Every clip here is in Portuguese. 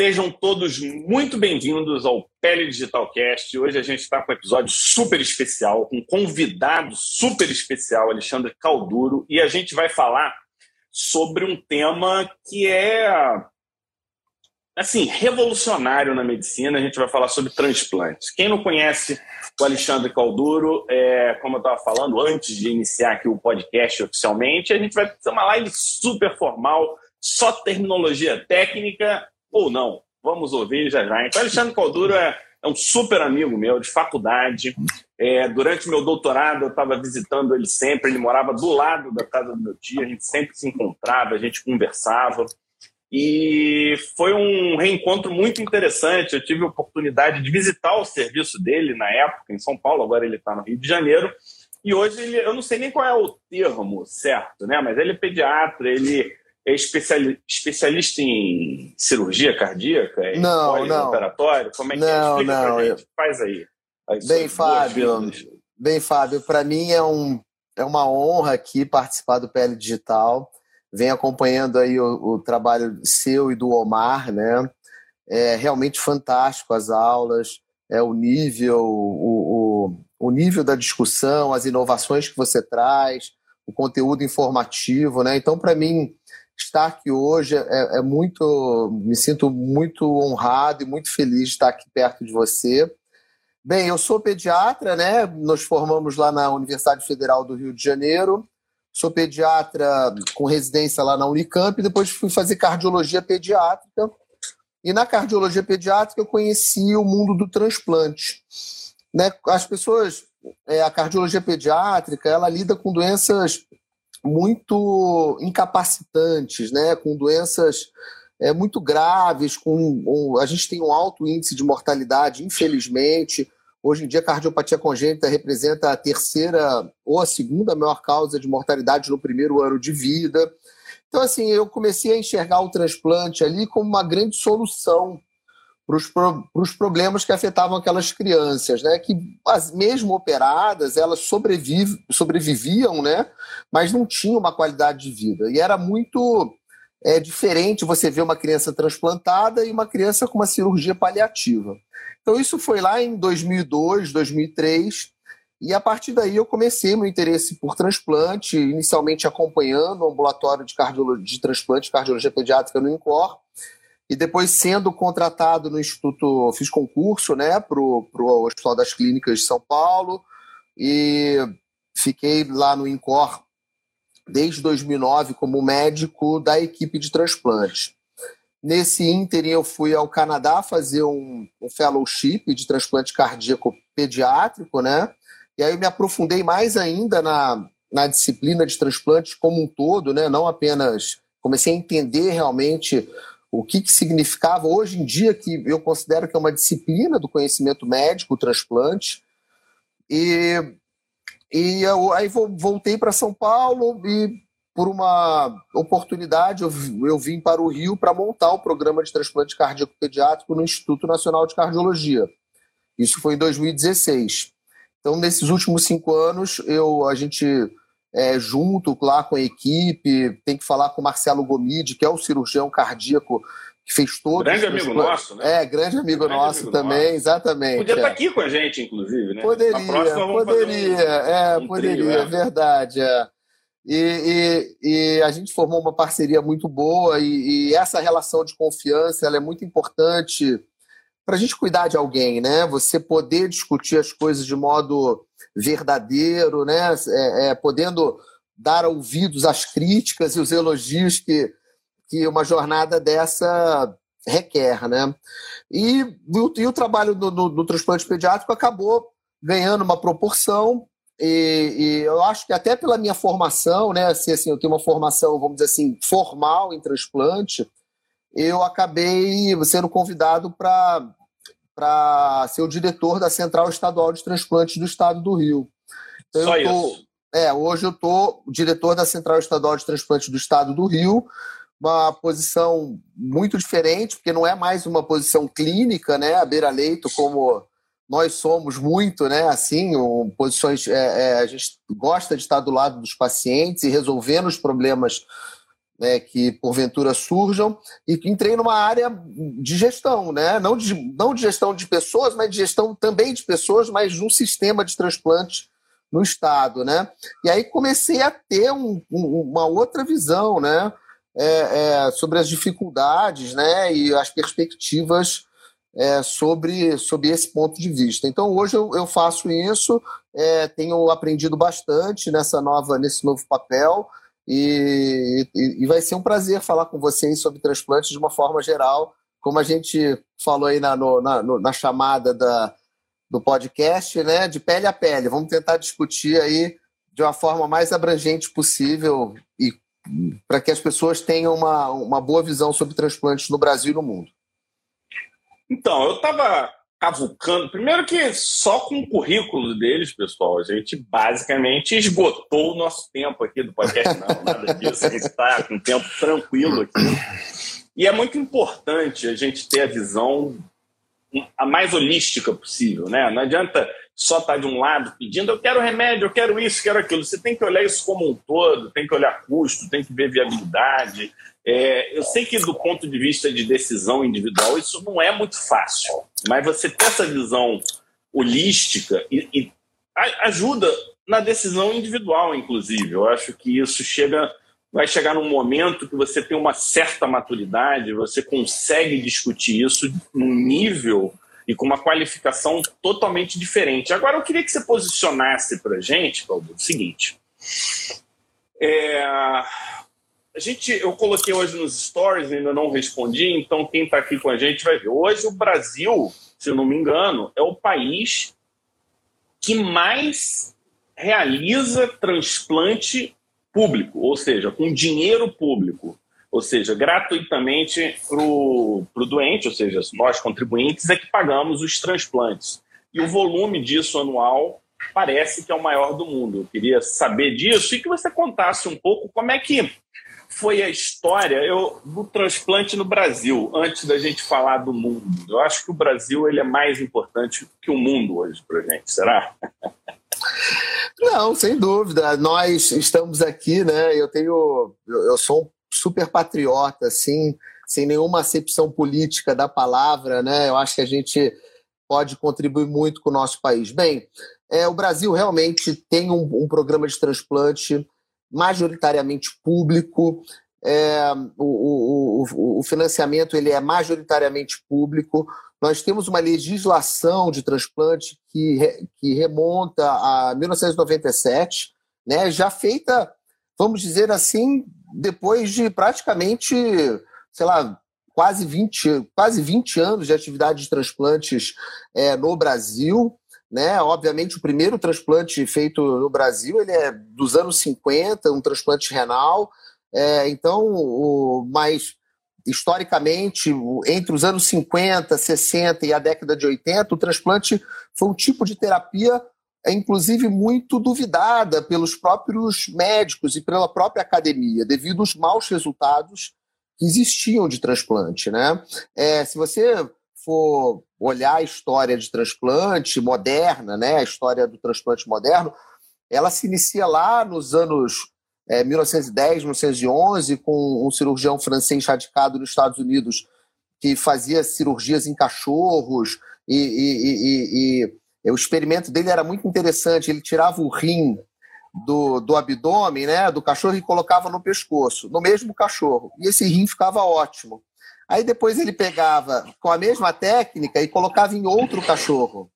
Sejam todos muito bem-vindos ao Pele Digital Cast. Hoje a gente está com um episódio super especial, com um convidado super especial, Alexandre Calduro, e a gente vai falar sobre um tema que é assim revolucionário na medicina. A gente vai falar sobre transplantes. Quem não conhece o Alexandre Calduro, é, como eu estava falando antes de iniciar aqui o podcast oficialmente, a gente vai fazer uma live super formal, só terminologia técnica ou não. Vamos ouvir já já. Então, Alexandre Calduro é, é um super amigo meu de faculdade. É, durante meu doutorado, eu estava visitando ele sempre. Ele morava do lado da casa do meu tio. A gente sempre se encontrava, a gente conversava. E foi um reencontro muito interessante. Eu tive a oportunidade de visitar o serviço dele na época, em São Paulo. Agora ele está no Rio de Janeiro. E hoje ele, eu não sei nem qual é o termo certo, né? Mas ele é pediatra, ele é especialista em cirurgia cardíaca? Em não, não. operatório? Como é que é? não, é? Não, pra gente. Faz aí. Bem, Fábio, bem, Fábio, para mim é, um, é uma honra aqui participar do PL Digital. Vem acompanhando aí o, o trabalho seu e do Omar, né? É realmente fantástico as aulas, é o nível, o, o, o nível da discussão, as inovações que você traz, o conteúdo informativo, né? Então, para mim, estar aqui hoje é, é, muito. Me sinto muito honrado e muito feliz de estar aqui perto de você. Bem, eu sou pediatra, né? Nós formamos lá na Universidade Federal do Rio de Janeiro. Sou pediatra com residência lá na Unicamp, depois fui fazer cardiologia pediátrica. E na cardiologia pediátrica eu conheci o mundo do transplante. Né? As pessoas, é, a cardiologia pediátrica, ela lida com doenças muito incapacitantes, né, com doenças é, muito graves, com a gente tem um alto índice de mortalidade, infelizmente. Hoje em dia, a cardiopatia congênita representa a terceira ou a segunda maior causa de mortalidade no primeiro ano de vida. Então, assim, eu comecei a enxergar o transplante ali como uma grande solução para os problemas que afetavam aquelas crianças, né? Que mesmo operadas, elas sobrevive, sobreviviam, né? Mas não tinham uma qualidade de vida. E era muito é, diferente você ver uma criança transplantada e uma criança com uma cirurgia paliativa. Então isso foi lá em 2002, 2003. E a partir daí eu comecei meu interesse por transplante, inicialmente acompanhando o ambulatório de, cardiologia, de transplante cardiologia pediátrica no INCOR, e depois sendo contratado no Instituto, fiz concurso né, para o Hospital das Clínicas de São Paulo e fiquei lá no INCOR desde 2009 como médico da equipe de transplante. Nesse ínterim, eu fui ao Canadá fazer um, um fellowship de transplante cardíaco pediátrico, né? E aí eu me aprofundei mais ainda na, na disciplina de transplantes como um todo, né? Não apenas comecei a entender realmente o que, que significava hoje em dia, que eu considero que é uma disciplina do conhecimento médico, o transplante. E, e eu, aí voltei para São Paulo e, por uma oportunidade, eu, eu vim para o Rio para montar o programa de transplante cardíaco pediátrico no Instituto Nacional de Cardiologia. Isso foi em 2016. Então, nesses últimos cinco anos, eu, a gente é, junto lá com a equipe, tem que falar com o Marcelo Gomide, que é o cirurgião cardíaco que fez todo. Grande amigo nosso, né? É, grande amigo grande nosso amigo também, nosso. exatamente. Podia é. estar aqui com a gente, inclusive, né? Poderia, poderia, um, é, um poderia, trio, é. verdade, é. E, e, e, a gente formou uma parceria muito boa e, e essa relação de confiança ela é muito importante para a gente cuidar de alguém, né? Você poder discutir as coisas de modo verdadeiro, né? É, é, podendo dar ouvidos às críticas e os elogios que, que uma jornada dessa requer, né? E, e o trabalho do, do, do, transplante pediátrico acabou ganhando uma proporção e, e, eu acho que até pela minha formação, né, assim, assim, eu tenho uma formação, vamos dizer assim, formal em transplante, eu acabei sendo convidado para para ser o diretor da Central Estadual de Transplantes do Estado do Rio. Então, Só tô, isso? É, hoje eu estou diretor da Central Estadual de Transplantes do Estado do Rio, uma posição muito diferente, porque não é mais uma posição clínica, né, a beira-leito, como nós somos muito, né, assim, um, posições, é, é, a gente gosta de estar do lado dos pacientes e resolvendo os problemas né, que porventura surjam, e entrei numa área de gestão, né? não, de, não de gestão de pessoas, mas de gestão também de pessoas, mas de um sistema de transplante no Estado. Né? E aí comecei a ter um, um, uma outra visão né? É, é, sobre as dificuldades né? e as perspectivas é, sobre, sobre esse ponto de vista. Então, hoje eu, eu faço isso, é, tenho aprendido bastante nessa nova, nesse novo papel, e, e, e, vai ser um prazer falar com vocês sobre transplantes de uma forma geral, como a gente falou aí na, no, na, no, na chamada da, do podcast, né? De pele a pele. Vamos tentar discutir aí de uma forma mais abrangente possível e para que as pessoas tenham uma, uma boa visão sobre transplantes no Brasil e no mundo. Então, eu estava cavucando. Primeiro que só com o currículo deles, pessoal, a gente basicamente esgotou o nosso tempo aqui do podcast. Não, nada disso. A gente está com tempo tranquilo aqui. E é muito importante a gente ter a visão a mais holística possível, né? Não adianta só estar tá de um lado pedindo eu quero remédio, eu quero isso, quero aquilo. Você tem que olhar isso como um todo, tem que olhar custo, tem que ver viabilidade. É, eu sei que do ponto de vista de decisão individual isso não é muito fácil, mas você ter essa visão holística e, e ajuda na decisão individual, inclusive. Eu acho que isso chega, vai chegar num momento que você tem uma certa maturidade, você consegue discutir isso num nível e com uma qualificação totalmente diferente. Agora, eu queria que você posicionasse para gente, Paulo, o seguinte. É, a gente, eu coloquei hoje nos stories, ainda não respondi, então quem está aqui com a gente vai ver. Hoje o Brasil, se eu não me engano, é o país que mais realiza transplante público, ou seja, com dinheiro público ou seja, gratuitamente para o doente, ou seja, nós contribuintes é que pagamos os transplantes. E o volume disso anual parece que é o maior do mundo. Eu queria saber disso e que você contasse um pouco como é que foi a história eu, do transplante no Brasil, antes da gente falar do mundo. Eu acho que o Brasil ele é mais importante que o mundo hoje para a gente, será? Não, sem dúvida. Nós estamos aqui, né? Eu tenho, eu sou super patriota, assim, sem nenhuma acepção política da palavra, né? Eu acho que a gente pode contribuir muito com o nosso país. Bem, é, o Brasil realmente tem um, um programa de transplante majoritariamente público. É, o, o, o, financiamento ele é majoritariamente público. Nós temos uma legislação de transplante que, que remonta a 1997, né, já feita, vamos dizer assim, depois de praticamente, sei lá, quase 20, quase 20 anos de atividade de transplantes é, no Brasil. Né? Obviamente, o primeiro transplante feito no Brasil ele é dos anos 50, um transplante renal. É, então, o, mas historicamente, entre os anos 50, 60 e a década de 80, o transplante foi um tipo de terapia é inclusive muito duvidada pelos próprios médicos e pela própria academia, devido aos maus resultados que existiam de transplante. Né? É, se você for olhar a história de transplante moderna, né, a história do transplante moderno, ela se inicia lá nos anos é, 1910, 1911, com um cirurgião francês radicado nos Estados Unidos que fazia cirurgias em cachorros e, e, e, e o experimento dele era muito interessante. Ele tirava o rim do, do abdômen né, do cachorro e colocava no pescoço, no mesmo cachorro. E esse rim ficava ótimo. Aí depois ele pegava com a mesma técnica e colocava em outro cachorro.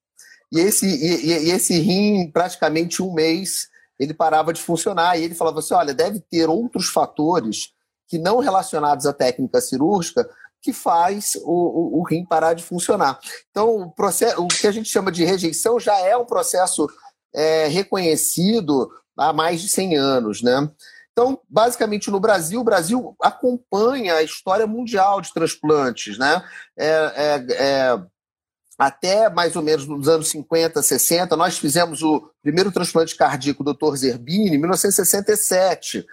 E esse, e, e esse rim, praticamente um mês, ele parava de funcionar. E ele falava assim: olha, deve ter outros fatores que não relacionados à técnica cirúrgica que faz o, o, o rim parar de funcionar. Então, o, processo, o que a gente chama de rejeição já é um processo é, reconhecido há mais de 100 anos, né? Então, basicamente, no Brasil, o Brasil acompanha a história mundial de transplantes, né? É, é, é, até mais ou menos nos anos 50, 60, nós fizemos o primeiro transplante cardíaco do Dr. Zerbini em 1967.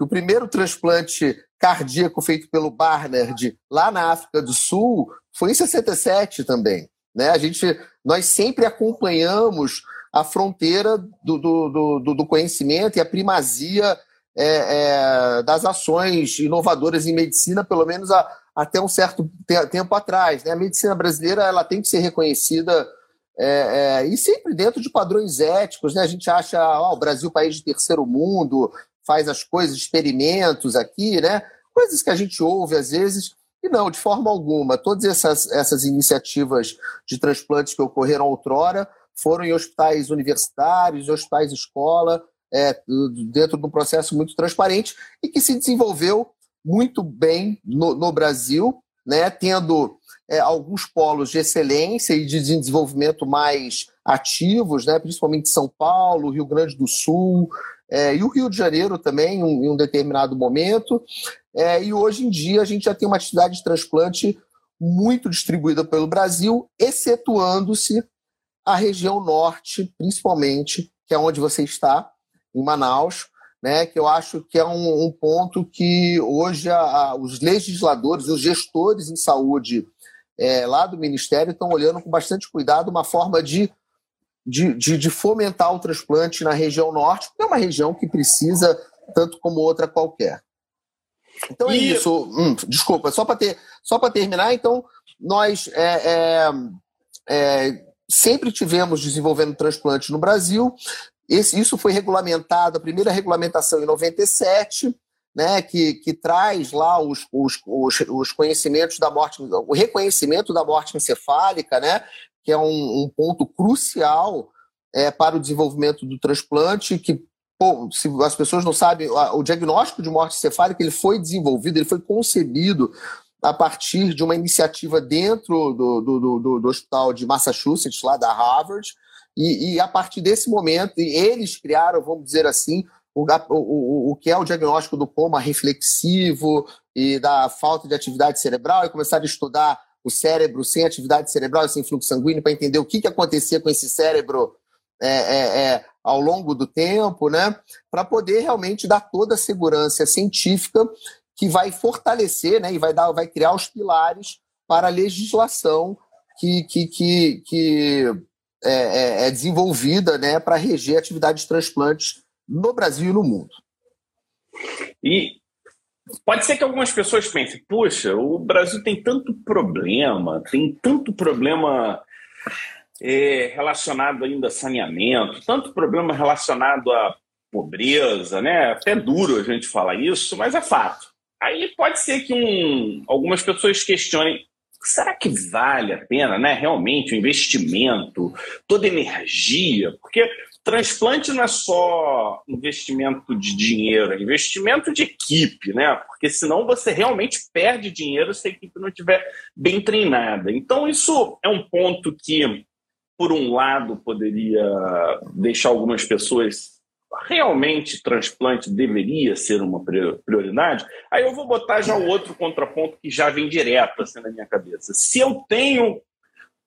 O primeiro transplante cardíaco feito pelo Barnard lá na África do Sul foi em 67 também. Né? A gente, nós sempre acompanhamos a fronteira do, do, do, do conhecimento e a primazia é, é, das ações inovadoras em medicina, pelo menos a, até um certo tempo atrás. Né? A medicina brasileira ela tem que ser reconhecida é, é, e sempre dentro de padrões éticos. Né? A gente acha oh, o Brasil país de terceiro mundo, faz as coisas, experimentos aqui, né? coisas que a gente ouve às vezes. E não, de forma alguma. Todas essas, essas iniciativas de transplantes que ocorreram outrora foram em hospitais universitários, hospitais escola, é, dentro de um processo muito transparente e que se desenvolveu muito bem no, no Brasil, né, tendo é, alguns polos de excelência e de desenvolvimento mais ativos, né, principalmente São Paulo, Rio Grande do Sul é, e o Rio de Janeiro também, um, em um determinado momento. É, e hoje em dia a gente já tem uma atividade de transplante muito distribuída pelo Brasil, excetuando-se a região norte, principalmente, que é onde você está, em Manaus, né, que eu acho que é um, um ponto que hoje a, a, os legisladores, os gestores em saúde é, lá do Ministério estão olhando com bastante cuidado uma forma de, de, de, de, fomentar o transplante na região norte, porque é uma região que precisa tanto como outra qualquer. Então é e... isso. Hum, desculpa, só para ter, só terminar, então nós é, é, é, sempre tivemos desenvolvendo transplante no Brasil. Esse, isso foi regulamentado, a primeira regulamentação em 97, né, que, que traz lá os, os, os, os, conhecimentos da morte, o reconhecimento da morte encefálica, né, que é um, um ponto crucial é, para o desenvolvimento do transplante, que pô, se as pessoas não sabem, o diagnóstico de morte encefálica ele foi desenvolvido, ele foi concebido a partir de uma iniciativa dentro do, do, do, do hospital de Massachusetts, lá da Harvard, e, e, a partir desse momento, eles criaram, vamos dizer assim, o, o, o que é o diagnóstico do coma reflexivo e da falta de atividade cerebral, e começaram a estudar o cérebro sem atividade cerebral e sem fluxo sanguíneo para entender o que, que acontecia com esse cérebro é, é, é, ao longo do tempo, né? Para poder realmente dar toda a segurança científica que vai fortalecer, né? E vai dar, vai criar os pilares para a legislação que, que, que, que é, é, é desenvolvida né, para reger atividades de transplantes no Brasil e no mundo. E pode ser que algumas pessoas pensem, puxa, o Brasil tem tanto problema, tem tanto problema é, relacionado ainda a saneamento, tanto problema relacionado à pobreza, né? Até duro a gente falar isso, mas é fato. Aí pode ser que um, algumas pessoas questionem será que vale a pena, né? Realmente, o investimento, toda energia, porque transplante não é só investimento de dinheiro, é investimento de equipe, né? Porque senão você realmente perde dinheiro se a equipe não estiver bem treinada. Então, isso é um ponto que, por um lado, poderia deixar algumas pessoas realmente transplante deveria ser uma prioridade, aí eu vou botar já o outro contraponto que já vem direto assim na minha cabeça. Se eu tenho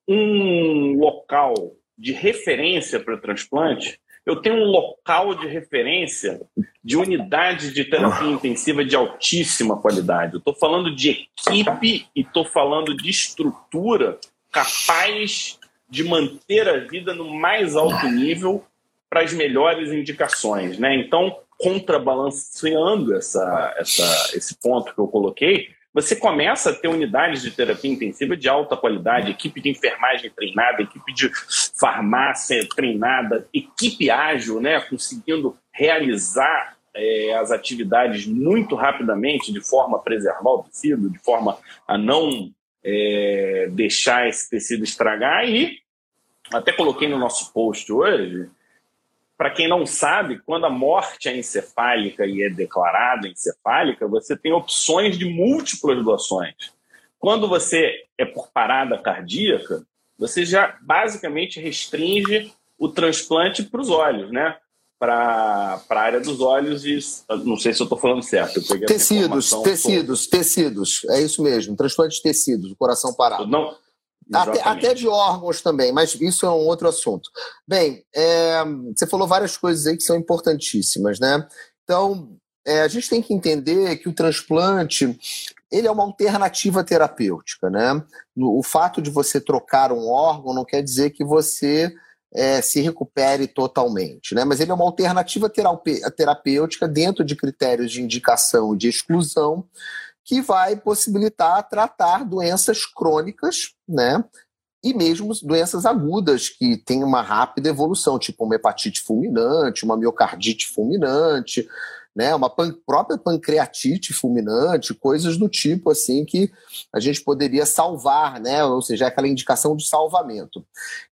um local de referência para transplante, eu tenho um local de referência de unidade de terapia intensiva de altíssima qualidade. Eu estou falando de equipe e estou falando de estrutura capaz de manter a vida no mais alto nível para as melhores indicações, né? Então, contrabalanceando essa, essa, esse ponto que eu coloquei, você começa a ter unidades de terapia intensiva de alta qualidade, equipe de enfermagem treinada, equipe de farmácia treinada, equipe ágil, né, conseguindo realizar é, as atividades muito rapidamente, de forma a preservar o tecido, de forma a não é, deixar esse tecido estragar. E até coloquei no nosso post hoje para quem não sabe, quando a morte é encefálica e é declarada encefálica, você tem opções de múltiplas doações. Quando você é por parada cardíaca, você já basicamente restringe o transplante para os olhos, né? Para a área dos olhos e não sei se eu estou falando certo. tecidos, tecidos, tecidos, é isso mesmo. Transplante de tecidos, o coração parado. Não, até, até, de órgãos também, mas isso é um outro assunto. Bem, é, você falou várias coisas aí que são importantíssimas, né? Então, é, a gente tem que entender que o transplante ele é uma alternativa terapêutica, né? O fato de você trocar um órgão não quer dizer que você é, se recupere totalmente, né? Mas ele é uma alternativa terapêutica dentro de critérios de indicação e de exclusão que vai possibilitar tratar doenças crônicas, né? E mesmo doenças agudas que têm uma rápida evolução, tipo uma hepatite fulminante, uma miocardite fulminante, né, uma pan própria pancreatite fulminante, coisas do tipo assim que a gente poderia salvar, né, ou seja, aquela indicação de salvamento.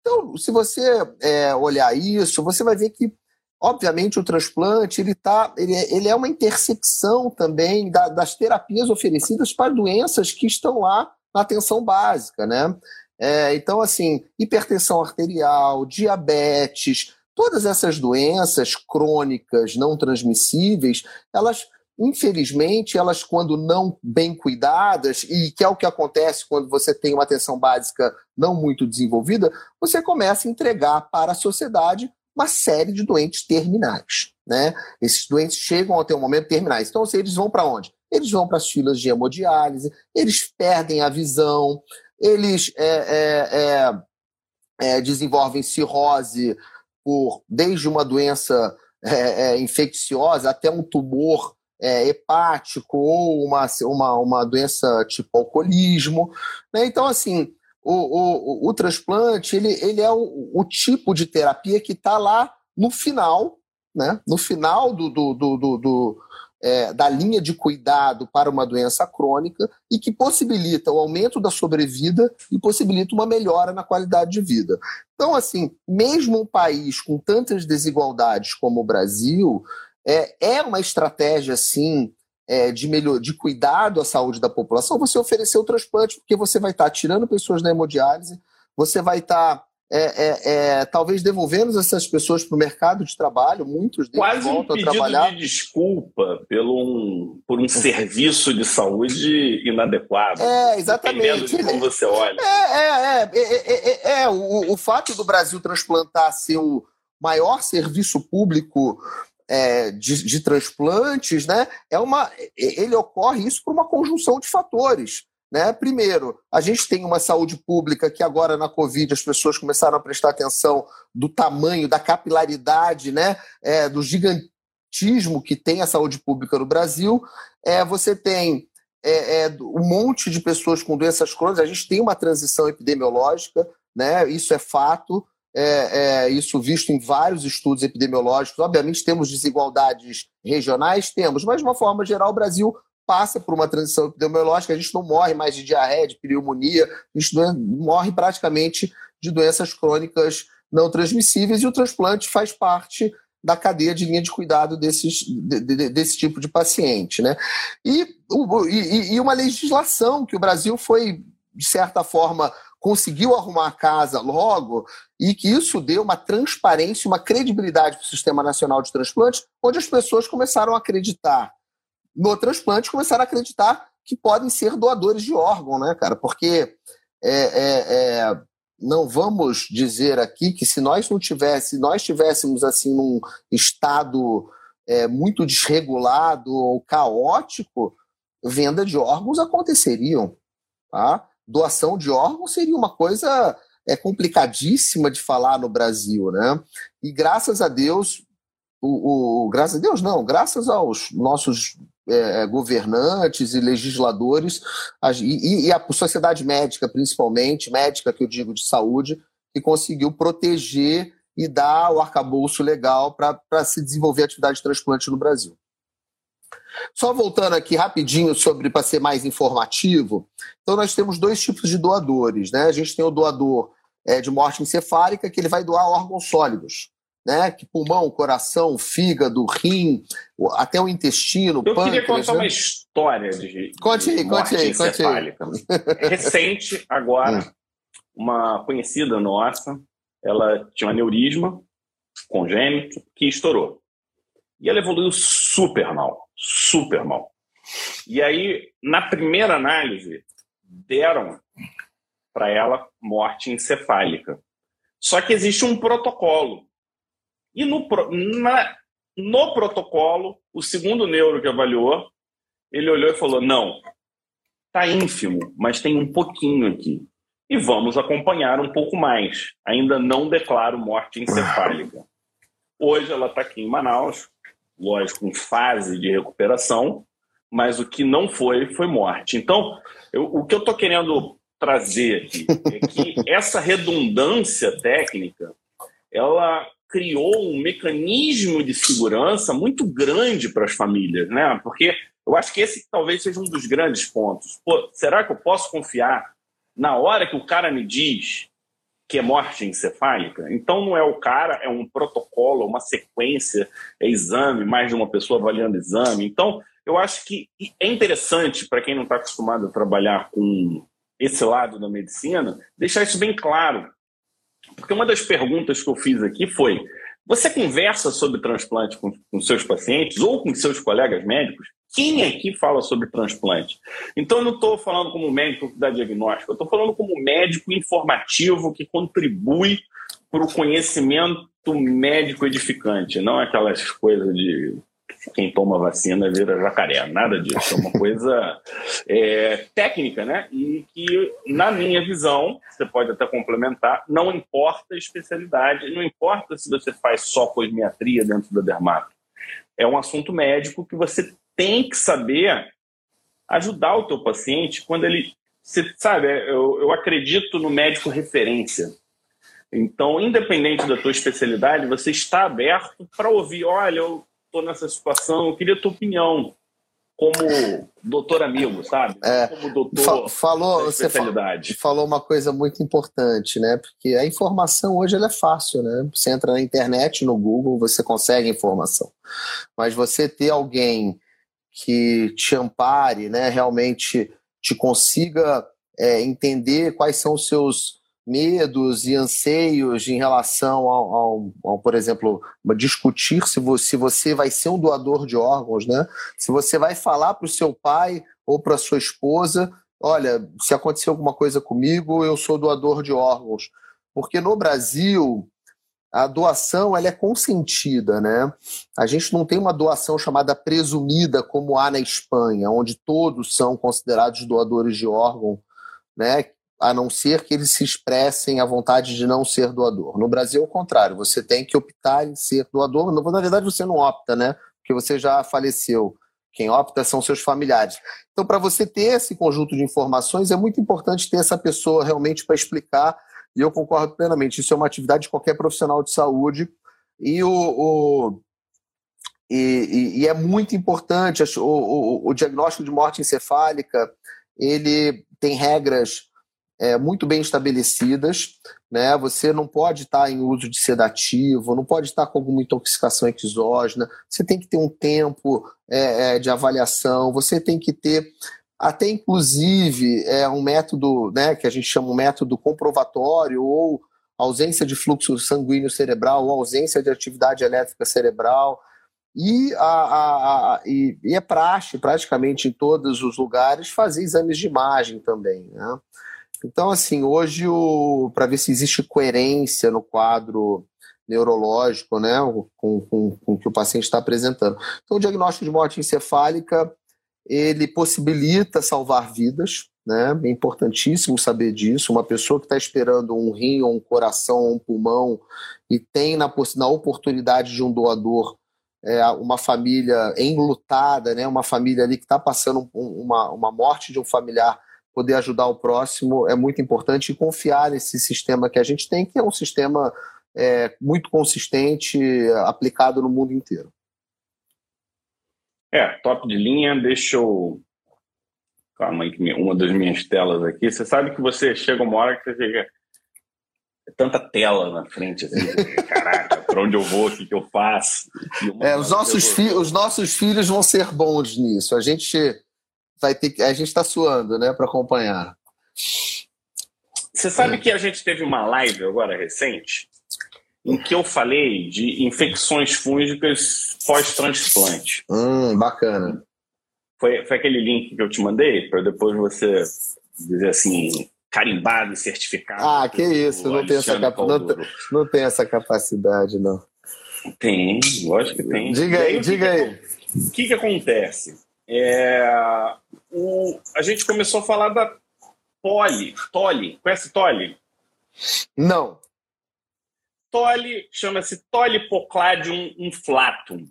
Então, se você é, olhar isso, você vai ver que obviamente o transplante ele tá ele, é, ele é uma intersecção também da, das terapias oferecidas para doenças que estão lá na atenção básica, né? É, então, assim, hipertensão arterial, diabetes, Todas essas doenças crônicas não transmissíveis, elas infelizmente, elas, quando não bem cuidadas, e que é o que acontece quando você tem uma atenção básica não muito desenvolvida, você começa a entregar para a sociedade uma série de doentes terminais. Né? Esses doentes chegam até um momento terminais. Então, eles vão para onde? Eles vão para as filas de hemodiálise, eles perdem a visão, eles é, é, é, é desenvolvem cirrose por desde uma doença é, infecciosa até um tumor é, hepático ou uma, uma, uma doença tipo alcoolismo. Né? Então, assim, o, o, o, transplante ele, ele é o, o tipo de terapia que está lá no final, né? no final do, do, do, do é, da linha de cuidado para uma doença crônica e que possibilita o aumento da sobrevida e possibilita uma melhora na qualidade de vida. Então, assim, mesmo um país com tantas desigualdades como o Brasil, é, é uma estratégia, sim, é, de, melhor, de cuidado à saúde da população, você oferecer o transplante, porque você vai estar tirando pessoas da hemodiálise, você vai estar é, é, é, talvez devolvendo essas pessoas para o mercado de trabalho, muitos deles Quase voltam um a trabalhar. de desculpa pelo um, por um serviço de saúde inadequado. É, exatamente. De como você olha. É, é, é, o, o fato do Brasil transplantar ser o maior serviço público é, de, de, transplantes, né? É uma, ele ocorre isso por uma conjunção de fatores. Né? Primeiro, a gente tem uma saúde pública que agora na Covid as pessoas começaram a prestar atenção do tamanho, da capilaridade, né? É, do gigantismo que tem a saúde pública no Brasil. É, você tem é, é, um monte de pessoas com doenças crônicas, a gente tem uma transição epidemiológica, né? isso é fato. É, é, isso visto em vários estudos epidemiológicos. Obviamente, temos desigualdades regionais, temos, mas de uma forma geral, o Brasil passa por uma transição epidemiológica, a gente não morre mais de diarreia, de pneumonia, a gente morre praticamente de doenças crônicas não transmissíveis e o transplante faz parte da cadeia de linha de cuidado desses, de, de, desse tipo de paciente. Né? E, e, e uma legislação que o Brasil foi, de certa forma, conseguiu arrumar a casa logo e que isso deu uma transparência, uma credibilidade para o Sistema Nacional de Transplantes, onde as pessoas começaram a acreditar no transplante começaram a acreditar que podem ser doadores de órgão, né, cara? Porque é, é, é, não vamos dizer aqui que se nós não tivéssemos, nós tivéssemos assim num estado é, muito desregulado ou caótico, venda de órgãos aconteceriam, tá? Doação de órgãos seria uma coisa é complicadíssima de falar no Brasil, né? E graças a Deus, o, o, graças a Deus não, graças aos nossos é, é, governantes e legisladores, e, e, a sociedade médica, principalmente, médica que eu digo de saúde, que conseguiu proteger e dar o arcabouço legal para se desenvolver a atividade de transplante no Brasil. Só voltando aqui rapidinho sobre para ser mais informativo, então nós temos dois tipos de doadores, né? A gente tem o doador é, de morte encefálica que ele vai doar órgãos sólidos, né? Que pulmão, coração, fígado, rim, até o intestino, Eu pâncreas, queria contar né? uma história de, conte aí, de conte aí, conte aí. Recente, agora, hum. uma conhecida nossa, ela tinha um aneurisma congênito que estourou. E ela evoluiu super mal, super mal. E aí, na primeira análise, deram para ela morte encefálica. Só que existe um protocolo e no, na, no protocolo, o segundo neuro que avaliou, ele olhou e falou: não, tá ínfimo, mas tem um pouquinho aqui. e vamos acompanhar um pouco mais. Ainda não declaro morte encefálica. Hoje ela está aqui em Manaus, lógico, em fase de recuperação, mas o que não foi, foi morte. Então, eu, o que eu estou querendo trazer aqui é que essa redundância técnica, ela criou um mecanismo de segurança muito grande para as famílias, né? Porque eu acho que esse talvez seja um dos grandes pontos. Pô, será que eu posso confiar na hora que o cara me diz que é morte encefálica? Então não é o cara, é um protocolo, uma sequência, é exame, mais de uma pessoa avaliando exame. Então eu acho que é interessante para quem não está acostumado a trabalhar com esse lado da medicina, deixar isso bem claro. Porque uma das perguntas que eu fiz aqui foi: você conversa sobre transplante com, com seus pacientes ou com seus colegas médicos? Quem aqui fala sobre transplante? Então, eu não estou falando como médico que dá diagnóstico, eu estou falando como médico informativo que contribui para o conhecimento médico edificante, não aquelas coisas de quem toma vacina vira jacaré. Nada disso. É uma coisa é, técnica, né? E que, na minha visão, você pode até complementar, não importa a especialidade, não importa se você faz só cosmiatria dentro da dermato. É um assunto médico que você tem que saber ajudar o teu paciente quando ele... Você sabe, eu, eu acredito no médico referência. Então, independente da tua especialidade, você está aberto para ouvir, olha, eu estou nessa situação, eu queria a tua opinião como doutor amigo, sabe? É, como doutor falou, você falou uma coisa muito importante, né? Porque a informação hoje ela é fácil, né? Você entra na internet, no Google, você consegue informação. Mas você ter alguém que te ampare, né? Realmente te consiga é, entender quais são os seus medos e anseios em relação ao, ao, ao, por exemplo, discutir se você, se você vai ser um doador de órgãos, né? Se você vai falar para o seu pai ou para sua esposa, olha, se acontecer alguma coisa comigo, eu sou doador de órgãos. Porque no Brasil, a doação ela é consentida, né? A gente não tem uma doação chamada presumida como há na Espanha, onde todos são considerados doadores de órgão, né? a não ser que eles se expressem a vontade de não ser doador. No Brasil, é o contrário, você tem que optar em ser doador. Na verdade, você não opta, né? Porque você já faleceu. Quem opta são seus familiares. Então, para você ter esse conjunto de informações, é muito importante ter essa pessoa realmente para explicar, e eu concordo plenamente. Isso é uma atividade de qualquer profissional de saúde. E o, o e, e, e, é muito importante o, o, o diagnóstico de morte encefálica. Ele tem regras é, muito bem estabelecidas. Né? Você não pode estar em uso de sedativo, não pode estar com alguma intoxicação exógena, você tem que ter um tempo é, é, de avaliação, você tem que ter até inclusive é um método né, que a gente chama um método comprovatório ou ausência de fluxo sanguíneo cerebral ou ausência de atividade elétrica cerebral. E, a, a, a, e, e é praxe, praticamente em todos os lugares, fazer exames de imagem também. Né? Então, assim, hoje, para ver se existe coerência no quadro neurológico, né, com, com, com que o paciente está apresentando. Então, o diagnóstico de morte encefálica, ele possibilita salvar vidas, né, é importantíssimo saber disso. Uma pessoa que está esperando um rim, um coração, um pulmão, e tem na, na oportunidade de um doador é, uma família enlutada, né, uma família ali que está passando um, uma, uma morte de um familiar poder ajudar o próximo é muito importante e confiar nesse sistema que a gente tem, que é um sistema é, muito consistente, aplicado no mundo inteiro. É, top de linha. Deixa eu. Calma aí, uma das minhas telas aqui. Você sabe que você chega uma hora que você chega. É tanta tela na frente, assim, caraca, para onde eu vou, o que, que eu faço? É, os, nossos fi... os nossos filhos vão ser bons nisso. A gente vai ter que, a gente está suando, né, para acompanhar. Você sabe que a gente teve uma live agora recente em que eu falei de infecções fúngicas pós-transplante. Hum, bacana. Foi, foi aquele link que eu te mandei para depois você dizer assim carimbado e certificado. Ah, que isso, não tem, essa não, não, tem essa capacidade, não. Tem, lógico que tem. Diga aí, aí diga aí. O que, que acontece? É, o, a gente começou a falar da Poli, Tole. Conhece Tole? Não. Tole chama-se Tolipocladium inflatum.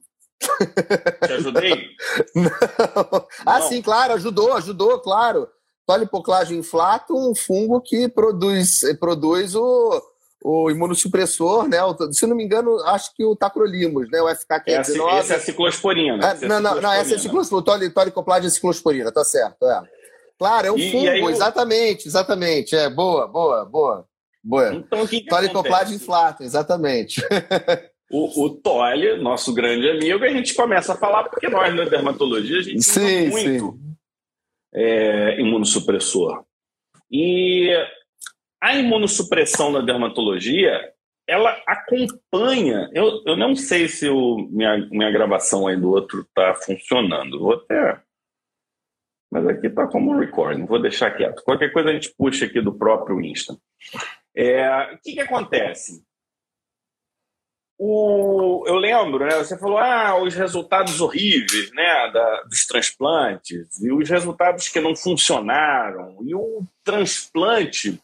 Te ajudei? Não. Ah, sim, claro, ajudou, ajudou, claro. Tolipocladium inflatum, um fungo que produz, produz o, o imunossupressor, né? Se não me engano, acho que o tacrolimus, né? O FK519. Essa, é a ciclosporina. É, não, não, não, essa é a ciclosporina. O tolicopladium é ciclosporina, tá certo, é. Claro, é um e, fungo, e exatamente, exatamente. É, boa, boa, boa. Boa. Então, o que, que Tolicopladium inflatum, exatamente. o, o Tolle, nosso grande amigo, a gente começa a falar, porque nós na dermatologia a gente sim, muito sim. É, imunossupressor. E a imunossupressão na dermatologia, ela acompanha. Eu, eu não sei se o, minha, minha gravação aí do outro está funcionando. Vou até. Mas aqui está como recording, vou deixar quieto. Qualquer coisa a gente puxa aqui do próprio Insta. É, o que, que acontece? O, eu lembro, né? Você falou, ah, os resultados horríveis, né, da, dos transplantes e os resultados que não funcionaram e o transplante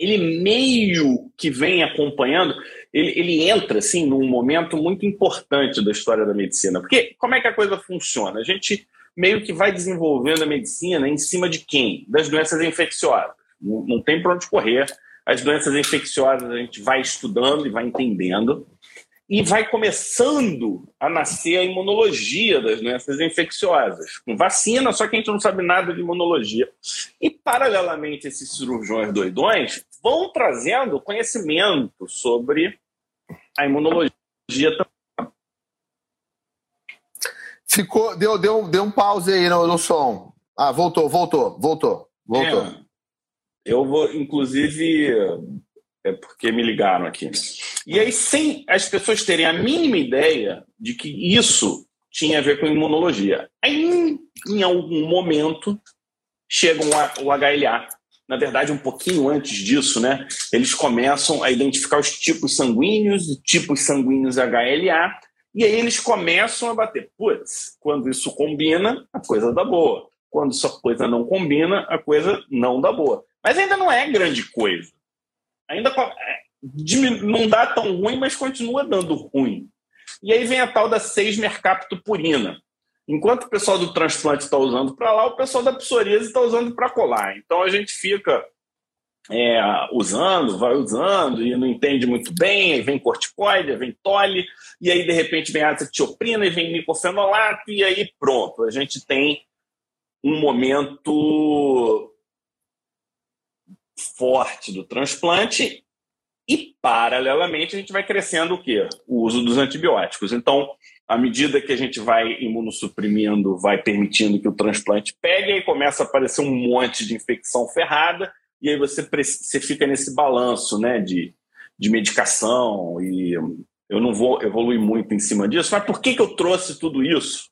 ele meio que vem acompanhando, ele, ele entra assim num momento muito importante da história da medicina. Porque como é que a coisa funciona? A gente meio que vai desenvolvendo a medicina em cima de quem? Das doenças infecciosas. Não, não tem para onde correr. As doenças infecciosas a gente vai estudando e vai entendendo e vai começando a nascer a imunologia das doenças infecciosas, com vacina, só que a gente não sabe nada de imunologia. E, paralelamente, esses cirurgiões doidões vão trazendo conhecimento sobre a imunologia também. Ficou, deu, deu, deu um pause aí no, no som. Ah, voltou, voltou, voltou, voltou. É, eu vou, inclusive, é porque me ligaram aqui. E aí, sem as pessoas terem a mínima ideia de que isso tinha a ver com imunologia. Aí, em, em algum momento, chega um, o HLA. Na verdade, um pouquinho antes disso, né? Eles começam a identificar os tipos sanguíneos e tipos sanguíneos HLA. E aí eles começam a bater. Putz, quando isso combina, a coisa dá boa. Quando essa coisa não combina, a coisa não dá boa. Mas ainda não é grande coisa ainda é, não dá tão ruim, mas continua dando ruim. E aí vem a tal da 6 mercaptopurina. Enquanto o pessoal do transplante está usando para lá, o pessoal da psoríase está usando para colar. Então a gente fica é, usando, vai usando e não entende muito bem, aí vem corticoide, vem tole, e aí de repente vem azatioprina e vem micofenolato, e aí pronto, a gente tem um momento forte do transplante e, paralelamente, a gente vai crescendo o quê? O uso dos antibióticos. Então, à medida que a gente vai imunossuprimindo, vai permitindo que o transplante pegue, aí começa a aparecer um monte de infecção ferrada, e aí você, você fica nesse balanço né, de, de medicação, e eu não vou evoluir muito em cima disso, mas por que, que eu trouxe tudo isso?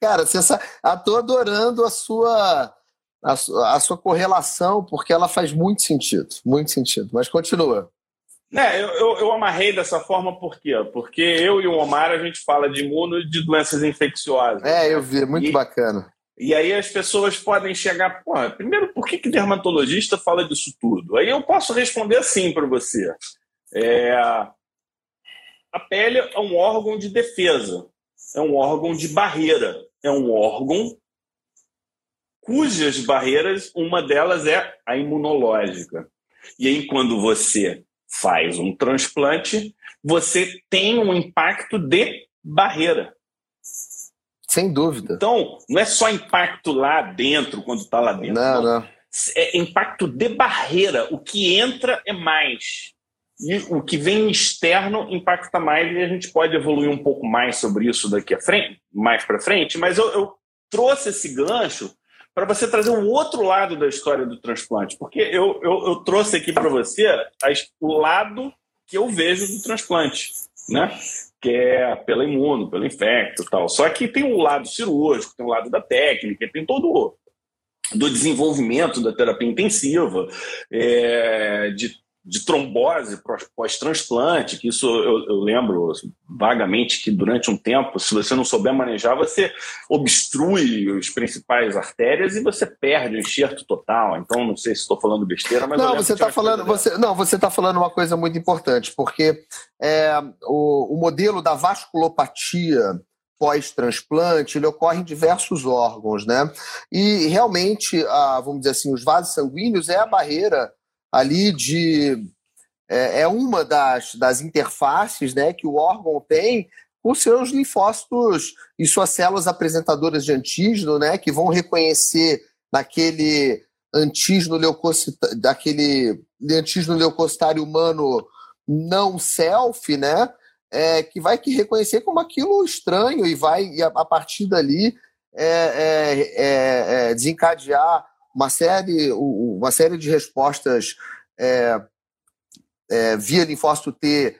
Cara, você estou adorando a sua a, a sua correlação, porque ela faz muito sentido, muito sentido. Mas continua. É, eu, eu, eu, amarrei dessa forma por quê? Porque eu e o Omar a gente fala de imuno e de doenças infecciosas. É, eu vi, muito e, bacana. E aí as pessoas podem chegar, pô, primeiro, por que, que dermatologista fala disso tudo? Aí eu posso responder assim para você. É, a pele é um órgão de defesa, é um órgão de barreira, é um órgão cujas barreiras, uma delas é a imunológica. E aí, quando você faz um transplante, você tem um impacto de barreira. Sem dúvida. Então, não é só impacto lá dentro, quando está lá dentro. Não, não, não. É impacto de barreira. O que entra é mais. E o que vem externo impacta mais, e a gente pode evoluir um pouco mais sobre isso daqui a frente, mais para frente, mas eu, eu trouxe esse gancho para você trazer o outro lado da história do transplante. Porque eu, eu, eu trouxe aqui para você o lado que eu vejo do transplante, né? Que é pela imuno, pelo infecto e tal. Só que tem um lado cirúrgico, tem o um lado da técnica, tem todo do desenvolvimento da terapia intensiva, é, de de trombose pós-transplante, que isso eu, eu, lembro vagamente que durante um tempo, se você não souber manejar, você obstrui as principais artérias e você perde o enxerto total. Então, não sei se estou falando besteira, mas não, você está falando, você, não, você está falando uma coisa muito importante, porque é, o, o modelo da vasculopatia pós-transplante, ele ocorre em diversos órgãos, né? E realmente, a, vamos dizer assim, os vasos sanguíneos é a barreira ali de é, é, uma das, das interfaces né, que o órgão tem com seus linfócitos e suas células apresentadoras de antígeno, né, que vão reconhecer naquele antígeno leucocitário, daquele antígeno leucocitário humano não self, né, é, que vai que reconhecer como aquilo estranho e vai e a, a partir dali é, é, é, é desencadear uma série, uma série de respostas é, é, via linfócito T,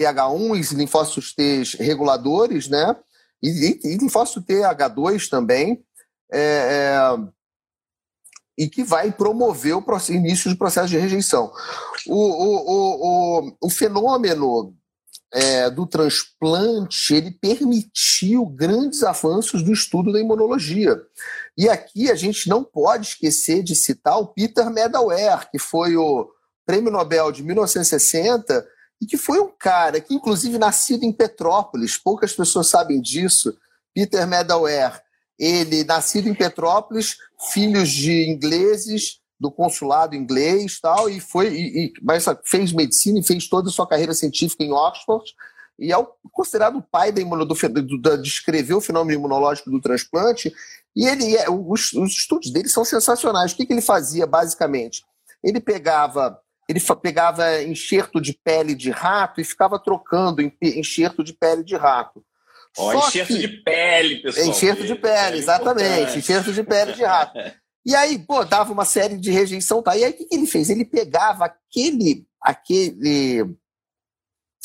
TH1 e linfócitos T reguladores, né? E, e, e linfócito TH2 também, é, é, e que vai promover o início de processo de rejeição. O, o, o, o, o fenômeno é, do transplante ele permitiu grandes avanços do estudo da imunologia. E aqui a gente não pode esquecer de citar o Peter Medawar, que foi o prêmio Nobel de 1960 e que foi um cara que, inclusive, nascido em Petrópolis, poucas pessoas sabem disso. Peter Medawar, ele nascido em Petrópolis, filhos de ingleses do consulado inglês tal e foi e, e, mas fez medicina e fez toda a sua carreira científica em Oxford e é considerado o pai da imuno, do, do, de escrever o fenômeno imunológico do transplante e ele é, os, os, estudos dele são sensacionais. O que, que ele fazia basicamente? Ele pegava ele pegava enxerto de pele de rato e ficava trocando enxerto de pele de rato. Oh, enxerto que... de pele, pessoal. Enxerto de pele, exatamente. Enxerto de pele de rato. E aí, pô, dava uma série de rejeição, tá? E aí, o que, que ele fez? Ele pegava aquele, aquele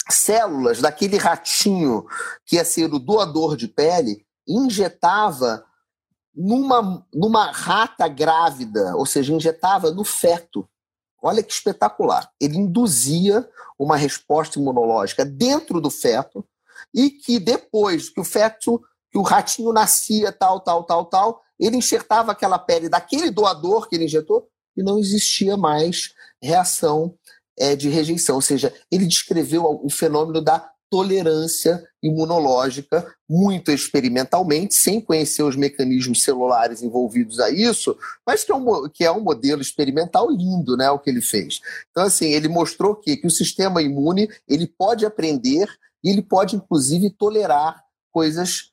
células daquele ratinho que ia ser o doador de pele, injetava numa, numa rata grávida, ou seja, injetava no feto. Olha que espetacular. Ele induzia uma resposta imunológica dentro do feto e que depois que o feto, que o ratinho nascia, tal, tal, tal, tal, ele enxertava aquela pele daquele doador que ele injetou e não existia mais reação é, de rejeição. Ou seja, ele descreveu o fenômeno da tolerância imunológica muito experimentalmente, sem conhecer os mecanismos celulares envolvidos a isso, mas que é um, que é um modelo experimental lindo, né, o que ele fez. Então, assim, ele mostrou que, que o sistema imune ele pode aprender e ele pode, inclusive, tolerar coisas,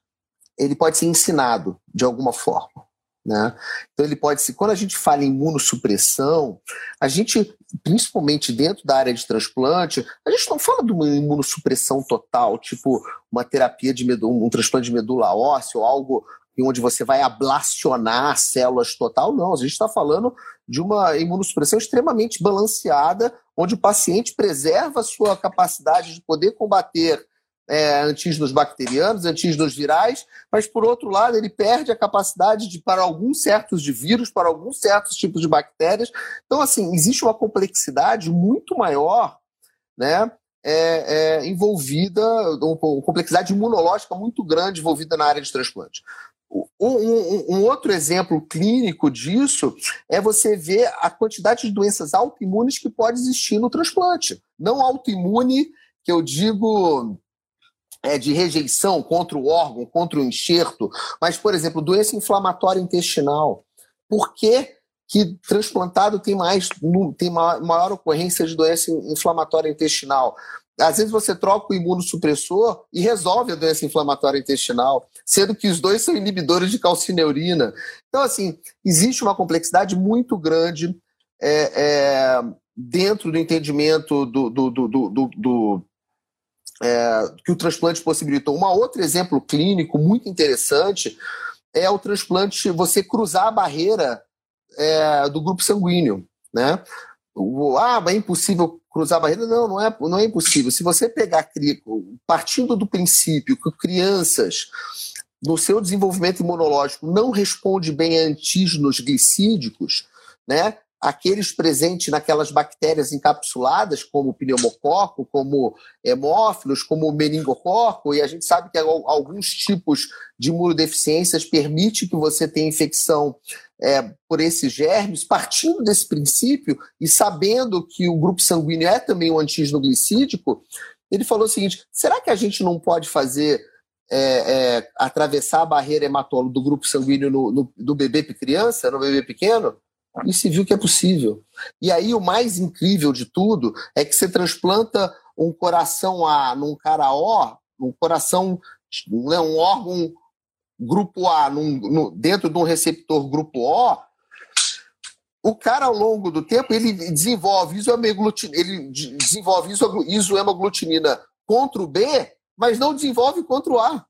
ele pode ser ensinado de alguma forma. Né? Então ele pode ser. Quando a gente fala em imunossupressão, a gente, principalmente dentro da área de transplante, a gente não fala de uma imunossupressão total, tipo uma terapia de medula, um transplante de medula óssea ou algo onde você vai ablacionar células total, não. A gente está falando de uma imunossupressão extremamente balanceada, onde o paciente preserva a sua capacidade de poder combater é, antígenos bacterianos, antígenos virais, mas por outro lado ele perde a capacidade de para alguns certos de vírus, para alguns certos tipos de bactérias. Então assim existe uma complexidade muito maior, né? É, é, envolvida, uma complexidade imunológica muito grande envolvida na área de transplante. Um, um, um, outro exemplo clínico disso é você ver a quantidade de doenças autoimunes que pode existir no transplante. Não autoimune, que eu digo é, de rejeição contra o órgão, contra o enxerto, mas, por exemplo, doença inflamatória intestinal. Por que, que transplantado tem mais tem maior ocorrência de doença inflamatória intestinal? Às vezes você troca o imunossupressor e resolve a doença inflamatória intestinal, sendo que os dois são inibidores de calcineurina. Então, assim, existe uma complexidade muito grande é, é, dentro do entendimento do, do, do, do é, que o transplante possibilitou. Um outro exemplo clínico muito interessante é o transplante, você cruzar a barreira é, do grupo sanguíneo. Né? ah, mas é impossível cruzar a barreira. Não, não é, não é impossível. Se você pegar, partindo do princípio que crianças, no seu desenvolvimento imunológico, não responde bem a antígenos glicídicos, né? Aqueles presentes naquelas bactérias encapsuladas, como pneumococo, como hemófilos, como meningococo, e a gente sabe que alguns tipos de imunodeficiências permitem que você tenha infecção é, por esses germes, partindo desse princípio e sabendo que o grupo sanguíneo é também um antígeno glicídico, ele falou o seguinte: será que a gente não pode fazer é, é, atravessar a barreira hematolo do grupo sanguíneo no, no, do bebê criança, no bebê pequeno? E se viu que é possível. E aí o mais incrível de tudo é que você transplanta um coração A num cara O, um coração, né, um órgão grupo A num, no, dentro de um receptor grupo O, o cara ao longo do tempo ele desenvolve ele desenvolve isoamaglutinina contra o B, mas não desenvolve contra o A.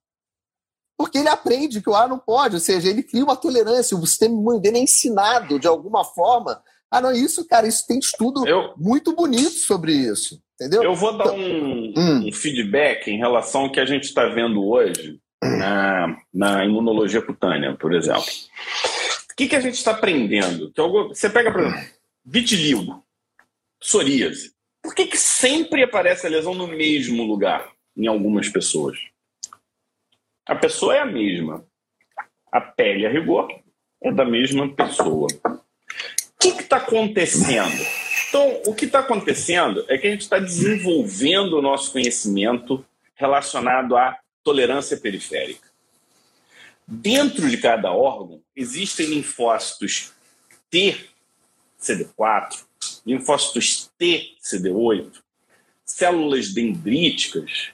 Porque ele aprende que o A não pode, ou seja, ele cria uma tolerância, o sistema imune dele é ensinado de alguma forma. Ah, não, isso, cara, isso tem estudo eu, muito bonito sobre isso. Entendeu? Eu vou dar então, um, hum. um feedback em relação ao que a gente está vendo hoje na, na imunologia cutânea, por exemplo. O que, que a gente está aprendendo? Que você pega, por exemplo, vitiligo, psoríase. Por que, que sempre aparece a lesão no mesmo lugar em algumas pessoas? A pessoa é a mesma. A pele, a rigor, é da mesma pessoa. O que está acontecendo? Então, o que está acontecendo é que a gente está desenvolvendo o nosso conhecimento relacionado à tolerância periférica. Dentro de cada órgão, existem linfócitos T, CD4, linfócitos T, CD8, células dendríticas,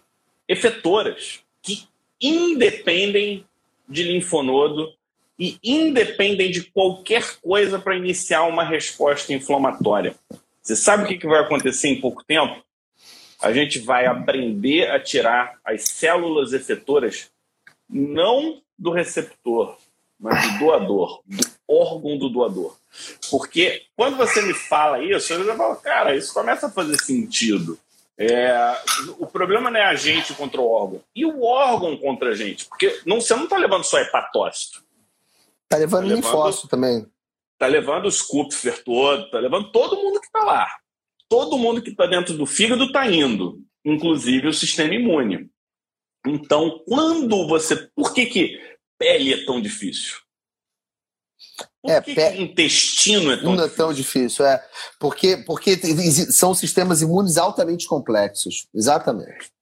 efetoras, independem de linfonodo e independem de qualquer coisa para iniciar uma resposta inflamatória. Você sabe o que vai acontecer em pouco tempo? A gente vai aprender a tirar as células efetoras não do receptor, mas do doador, do órgão do doador. Porque quando você me fala isso, eu já falo, cara, isso começa a fazer sentido. É, o problema não é a gente contra o órgão, e o órgão contra a gente, porque não, você não está levando só hepatócito. Está levando, tá linfócito também. Está levando os Kupfer todo, está levando todo mundo que está lá. Todo mundo que está dentro do fígado está indo, inclusive o sistema imune. Então, quando você. Por que, que pele é tão difícil? Por é, que, intestino é tão, não difícil? é tão difícil? É porque, porque são sistemas imunes altamente complexos. Exatamente.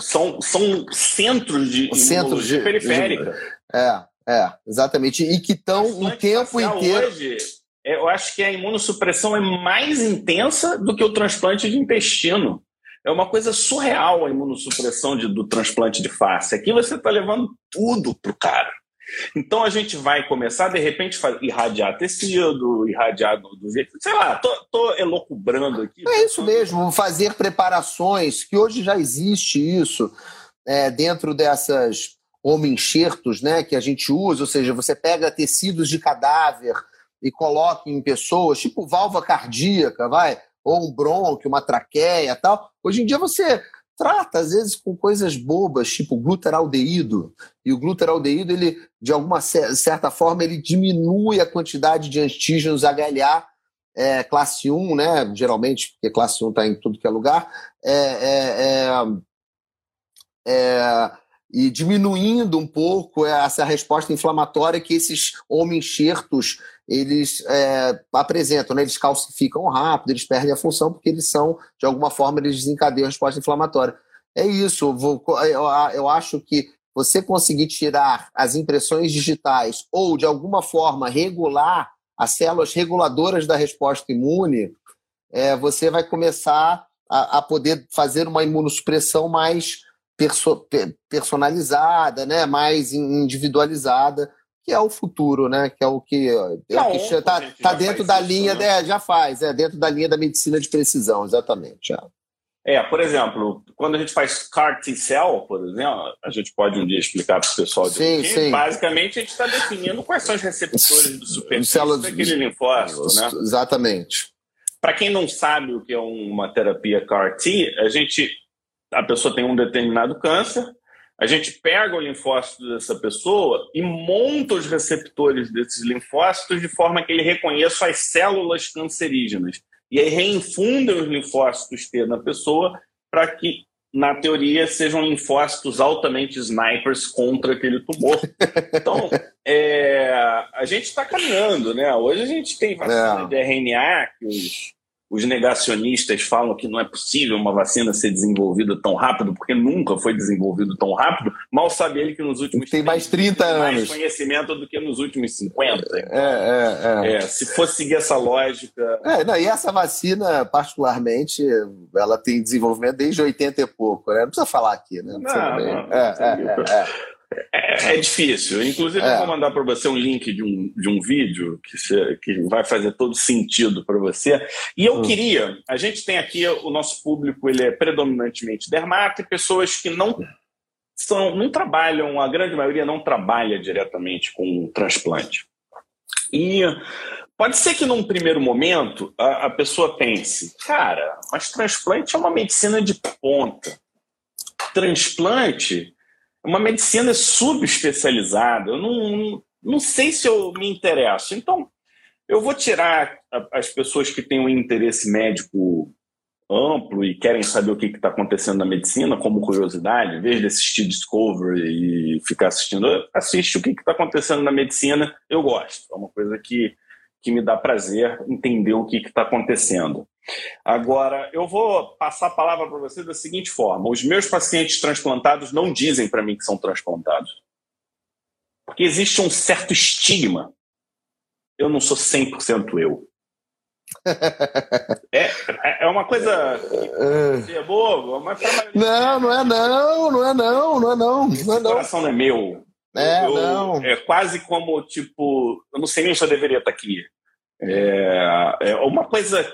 São, são centros de centros de, periférica. De, é, é, exatamente. E que estão o tempo inteiro. Hoje, eu acho que a imunossupressão é mais intensa do que o transplante de intestino. É uma coisa surreal a imunossupressão de, do transplante de face. Aqui você está levando tudo pro cara. Então a gente vai começar, de repente, a irradiar tecido, irradiar do, do jeito. Sei lá, tô, tô elocubrando aqui. É isso mesmo, fazer preparações, que hoje já existe isso é, dentro dessas homenxertos né, que a gente usa, ou seja, você pega tecidos de cadáver e coloca em pessoas, tipo válvula cardíaca, vai, ou um bronquio, uma traqueia tal. Hoje em dia você trata, às vezes, com coisas bobas, tipo glutaraldeído. E o glutaraldeído, ele, de alguma certa forma, ele diminui a quantidade de antígenos HLA é, classe 1, né? Geralmente, porque classe 1 está em tudo que é lugar. É, é, é, é, e diminuindo um pouco essa resposta inflamatória que esses homenxertos eles é, apresentam, né? eles calcificam rápido, eles perdem a função porque eles são, de alguma forma, eles desencadeiam a resposta inflamatória. É isso, vou, eu, eu acho que você conseguir tirar as impressões digitais ou, de alguma forma, regular as células reguladoras da resposta imune, é, você vai começar a, a, poder fazer uma imunossupressão mais perso personalizada, né? mais individualizada, que é o futuro, né? Que é o que está tá, tá dentro da isso, linha, né? é, já faz, é dentro da linha da medicina de precisão, exatamente. É. é por exemplo, quando a gente faz CAR T-cell, por exemplo, a gente pode um dia explicar para o pessoal sim, sim. basicamente a gente está definindo quais são os receptores do superfície daquele linfócito, né? Exatamente. Para quem não sabe o que é uma terapia CAR T, a gente a pessoa tem um determinado câncer, A gente pega o linfócito dessa pessoa e monta os receptores desses linfócitos de forma que ele reconheça as células cancerígenas. E aí reinfunda os linfócitos T na pessoa para que, na teoria, sejam linfócitos altamente snipers contra aquele tumor. Então, é, a gente está caminhando, né? Hoje a gente tem vacina é. de RNA que os os negacionistas falam que não é possível uma vacina ser desenvolvida tão rápido, porque nunca foi desenvolvido tão rápido. Mal sabe ele que nos últimos Tem mais 30 anos. mais conhecimento do que nos últimos 50. É, é, é. é se fosse seguir essa lógica. É, não, e essa vacina, particularmente, ela tem desenvolvimento desde 80 e pouco, né? Não precisa falar aqui, né? Não, não, não, é, é, é. É, difícil. Inclusive, é. eu vou mandar para você um link de um, de um vídeo que, se, que vai fazer todo sentido para você. E eu hum. queria, a gente tem aqui o nosso público, ele é predominantemente dermato e pessoas que não são, não trabalham, a grande maioria não trabalha diretamente com transplante. E pode ser que num primeiro momento a, a pessoa pense, cara, mas transplante é uma medicina de ponta. Transplante uma medicina subespecializada. Eu não, não sei se eu me interesso. Então, eu vou tirar as pessoas que têm um interesse médico amplo e querem saber o que está acontecendo na medicina, como curiosidade, em vez de assistir Discovery e ficar assistindo, assiste o que está acontecendo na medicina, eu gosto. É uma coisa que, que me dá prazer entender o que está acontecendo. Agora, eu vou passar a palavra para você da seguinte forma: os meus pacientes transplantados não dizem para mim que são transplantados. Porque existe um certo estigma. Eu não sou 100% eu. é, é uma coisa é bobo, mas Não, não é não, não é não, não é não. Não é não. coração não é meu. É, eu, não. É quase como, tipo, eu não sei nem se eu deveria estar aqui. É, é uma coisa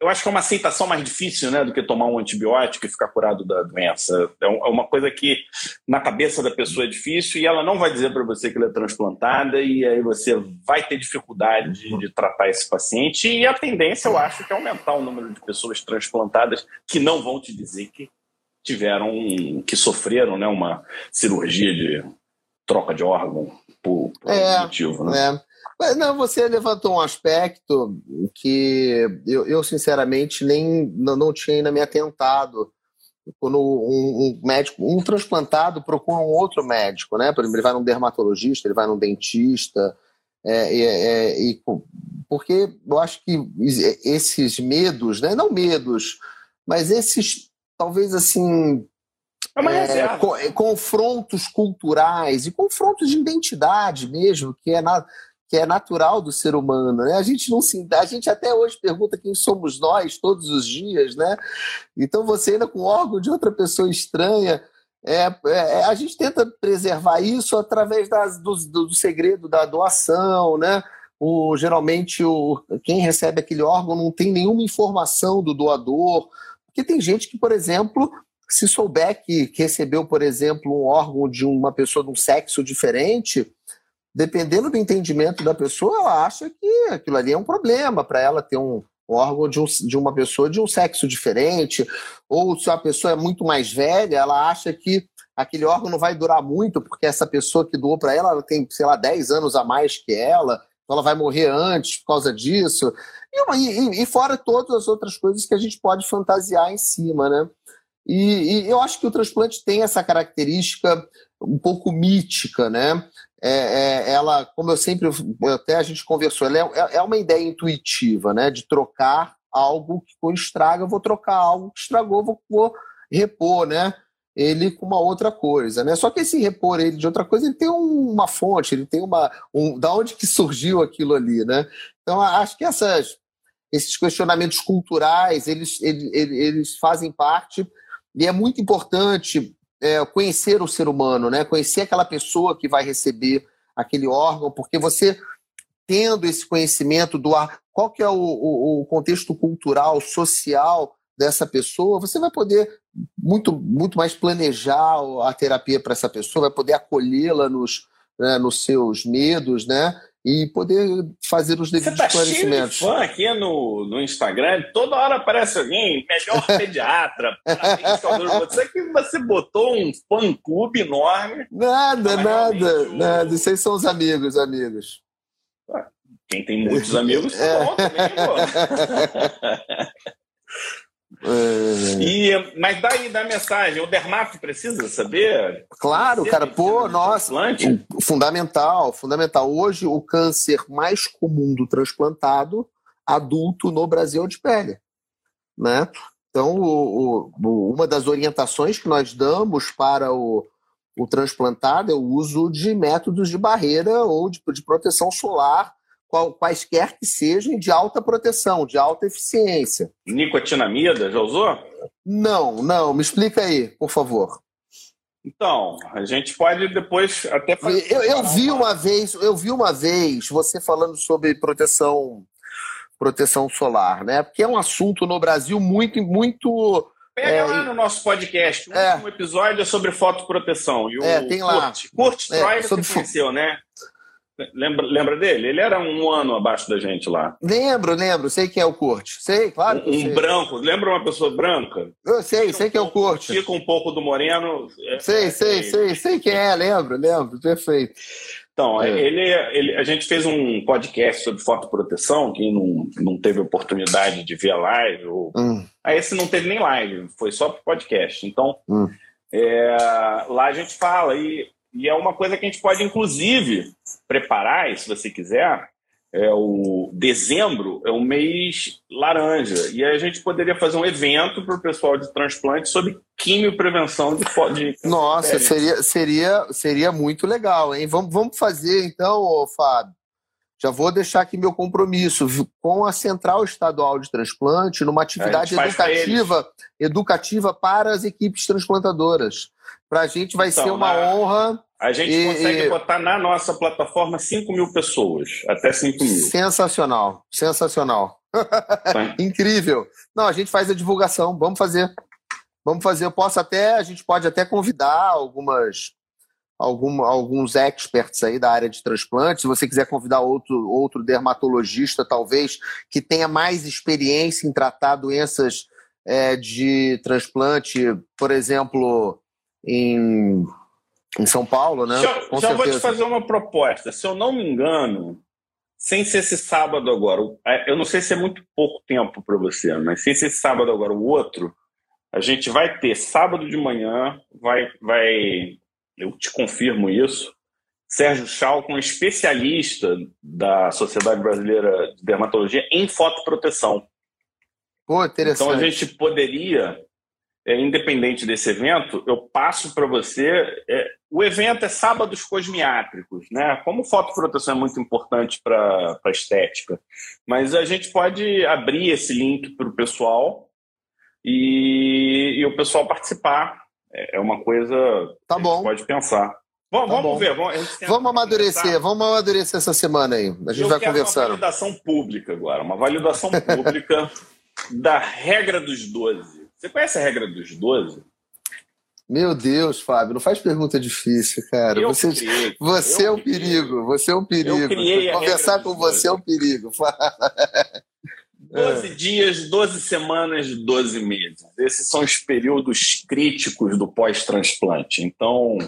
eu acho que é uma aceitação mais difícil né, do que tomar um antibiótico e ficar curado da doença. É, é uma coisa que na cabeça da pessoa é difícil e ela não vai dizer para você que ela é transplantada e aí você vai ter dificuldade de, de, tratar esse paciente e a tendência, eu acho, que é aumentar o número de pessoas transplantadas que não vão te dizer que tiveram, que sofreram né, uma cirurgia de troca de órgão por, por é, motivo. Né? É. Não, você levantou um aspecto que eu, eu sinceramente nem não, não tinha ainda me atentado. Quando um, um, médico, um transplantado procura um outro médico, né? Por exemplo, ele vai num dermatologista, ele vai num dentista, é, é, e, porque eu acho que esses medos, né? Não medos, mas esses talvez assim é é, confrontos culturais e confrontos de identidade mesmo, que é na, que é natural do ser humano, né? A gente não se, a gente até hoje pergunta quem somos nós todos os dias, né? Então você ainda com órgão de outra pessoa estranha, é, é, a gente tenta preservar isso através das, do, do, segredo da doação, né? O, geralmente o, quem recebe aquele órgão não tem nenhuma informação do doador, porque tem gente que, por exemplo, se souber que, recebeu, por exemplo, um órgão de uma pessoa de um sexo diferente, dependendo do entendimento da pessoa, ela acha que aquilo ali é um problema para ela ter um, órgão de, um, de uma pessoa de um sexo diferente, ou se a pessoa é muito mais velha, ela acha que aquele órgão não vai durar muito, porque essa pessoa que doou para ela, ela tem, sei lá, 10 anos a mais que ela, então ela vai morrer antes por causa disso. E, e, e fora todas as outras coisas que a gente pode fantasiar em cima, né? E, e, eu acho que o transplante tem essa característica um pouco mítica, né? é, é, ela, como eu sempre, até a gente conversou, ela é, é uma ideia intuitiva, né? De trocar algo que estraga, eu vou trocar algo que estragou, vou, vou repor, né? Ele com uma outra coisa, né? Só que esse repor ele de outra coisa, ele tem uma fonte, ele tem uma, um, da onde que surgiu aquilo ali, né? Então acho que essas, esses questionamentos culturais, eles, eles, eles fazem parte e é muito importante é, conhecer o ser humano, né? conhecer aquela pessoa que vai receber aquele órgão, porque você tendo esse conhecimento do ar, qual que é o, o, o contexto cultural, social dessa pessoa, você vai poder muito, muito mais planejar a terapia para essa pessoa, vai poder acolhê-la nos, né, nos seus medos, né? E poder fazer os devidos Você tá esclarecimentos. Cheio de fã aqui no, no Instagram, toda hora aparece alguém, melhor pediatra, Você que você botou um fã clube enorme. Nada, nada, o... nada. Vocês são os amigos, amigos. Quem tem muitos amigos, é. bom também, pô. É. E, mas daí da mensagem, o dermato precisa saber? Claro, cara, pô, nossa, fundamental, fundamental. Hoje o câncer mais comum do transplantado adulto no Brasil é o de pele, né? Então, o, o, uma das orientações que nós damos para o, o transplantado é o uso de métodos de barreira ou de, de proteção solar qual, quaisquer que sejam, de alta proteção, de alta eficiência. Nicotinamida, já usou? Não, não. Me explica aí, por favor. Então, a gente pode depois até fazer. Eu, eu vi uma vez, eu vi uma vez você falando sobre proteção, proteção solar, né? Porque é um assunto no Brasil muito, muito. Pega é, lá no nosso podcast. O é, episódio é sobre fotoproteção. E o é, tem lá. Kurt, Kurt é, Troy você conheceu, né? Lembra, lembra dele? Ele era um ano abaixo da gente lá. Lembro, lembro. Sei quem é o Curte. Sei, claro. Um, um branco. Lembra uma pessoa branca? Eu sei, Fica sei um quem é o Curte. Fica um pouco do moreno. É, sei, é, sei, é sei. Sei quem é. Lembro, lembro. Perfeito. Então, é. ele, ele, a gente fez um podcast sobre fotoproteção, quem não, não teve oportunidade de ver a live. Ou... Hum. Aí esse não teve nem live, foi só podcast. Então, hum. é, lá a gente fala. E e é uma coisa que a gente pode, inclusive, preparar, se você quiser. É o dezembro é um mês laranja e a gente poderia fazer um evento para o pessoal de transplante sobre quimioprevenção de, de Nossa, seria, seria, seria muito legal, hein? Vamos, vamos fazer então, Fábio. Já vou deixar aqui meu compromisso com a Central Estadual de Transplante numa atividade educativa, educativa para as equipes transplantadoras. Para a gente vai então, ser uma na... honra. A gente e, consegue e... botar na nossa plataforma 5 mil pessoas, até 5 mil. Sensacional, sensacional. Incrível. Não, a gente faz a divulgação, vamos fazer. Vamos fazer. Eu posso até, a gente pode até convidar algumas, algum, alguns experts aí da área de transplante. Se você quiser convidar outro, outro dermatologista, talvez, que tenha mais experiência em tratar doenças é, de transplante, por exemplo, em, em São Paulo, né? Já, já certeza. vou te fazer uma proposta. Se eu não me engano, sem ser esse sábado agora, é, eu não sei se é muito pouco tempo para você, mas sem ser esse sábado agora, o outro, a gente vai ter sábado de manhã, vai, vai, eu te confirmo isso, Sérgio Chalcon, especialista da Sociedade Brasileira de Dermatologia em fotoproteção. Pô, interessante. Então a gente poderia é, independente desse evento, eu passo para você. É, o evento é sábados cosmiátricos, né? Como fotoproteção é muito importante para a estética, mas a gente pode abrir esse link para o pessoal e, e, o pessoal participar. É, é uma coisa tá que bom. pode pensar. Bom, tá vamos bom. ver. Vamos, vamos amadurecer, vamos amadurecer essa semana aí. A gente eu vai conversando. Uma validação pública agora, uma validação pública da regra dos 12. Você conhece a regra dos 12? Meu Deus, Fábio, não faz pergunta difícil, cara. Eu você criei, você é um perigo, você é um perigo. Conversar com você é um perigo. 12 é. dias, 12 semanas, 12 meses. Esses são os períodos críticos do pós-transplante. Então,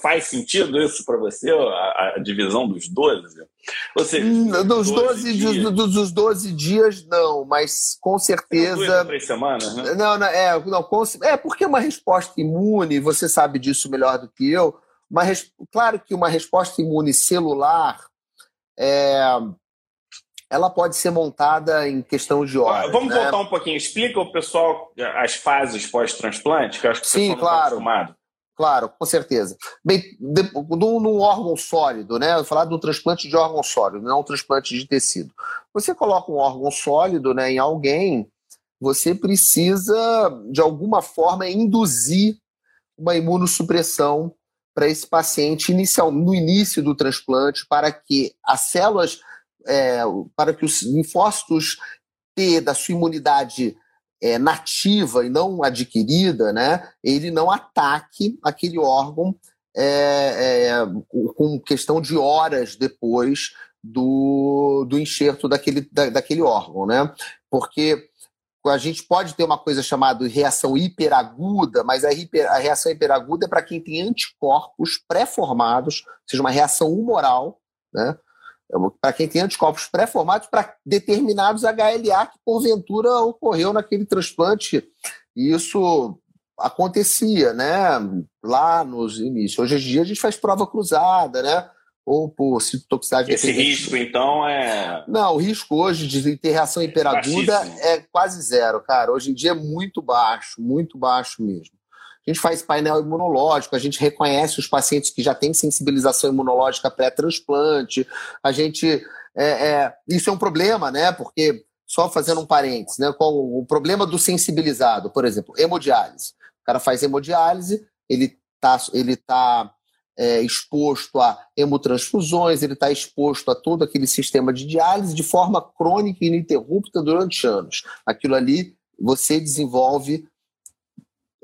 faz sentido isso para você, a, a, divisão dos 12? Ou seja, hum, dos 12, 12 dias... dos, dos 12 dias, não, mas com certeza. Duas três semanas, né? Não, não, é, não, com... é porque é uma resposta imune, você sabe disso melhor do que eu. Uma. Claro que uma resposta imune celular. É, ela pode ser montada em questão de horas. Vamos né? voltar um pouquinho. Explica o pessoal as fases pós-transplante, que eu acho que Sim, pessoal claro. Tá claro, com certeza. Bem, num, órgão sólido, né? Eu vou falar do transplante de órgão sólido, não um transplante de tecido. Você coloca um órgão sólido né, em alguém, você precisa, de alguma forma, induzir uma imunossupressão para esse paciente inicial, no início do transplante, para que as células é, para que os linfócitos T da sua imunidade é, nativa e não adquirida, né, ele não ataque aquele órgão é, é, com questão de horas depois do, do enxerto daquele, da, daquele órgão, né? Porque a gente pode ter uma coisa chamada reação hiperaguda, mas a, hiper, a reação hiperaguda é para quem tem anticorpos pré-formados, ou seja, uma reação humoral, né? Para quem tem anticorpos pré-formados para determinados HLA que porventura ocorreu naquele transplante. E isso acontecia, né? Lá nos inícios. Hoje em dia a gente faz prova cruzada, né? ou por citotoxicidade. Esse risco, então, é. Não, o risco hoje de ter reação hiperaguda é, é quase zero, cara. Hoje em dia é muito baixo, muito baixo mesmo. A gente faz painel imunológico, a gente reconhece os pacientes que já têm sensibilização imunológica pré-transplante. A gente. É, é, isso é um problema, né? Porque, só fazendo um parênteses, né? Com o problema do sensibilizado, por exemplo, hemodiálise. O cara faz hemodiálise, ele está ele tá é, exposto a hemotransfusões, ele está exposto a todo aquele sistema de diálise de forma crônica e ininterrupta durante anos. Aquilo ali você desenvolve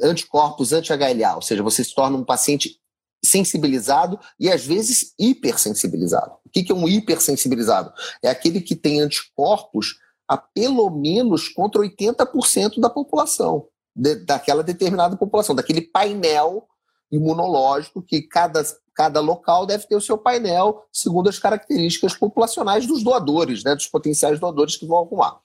anticorpos anti-HLA, ou seja, você se torna um paciente sensibilizado e às vezes hipersensibilizado. O que é um hipersensibilizado? É aquele que tem anticorpos a pelo menos contra 80% da população, de, daquela determinada população, daquele painel imunológico que cada, cada local deve ter o seu painel segundo as características populacionais dos doadores, né, dos potenciais doadores que vão arrumar.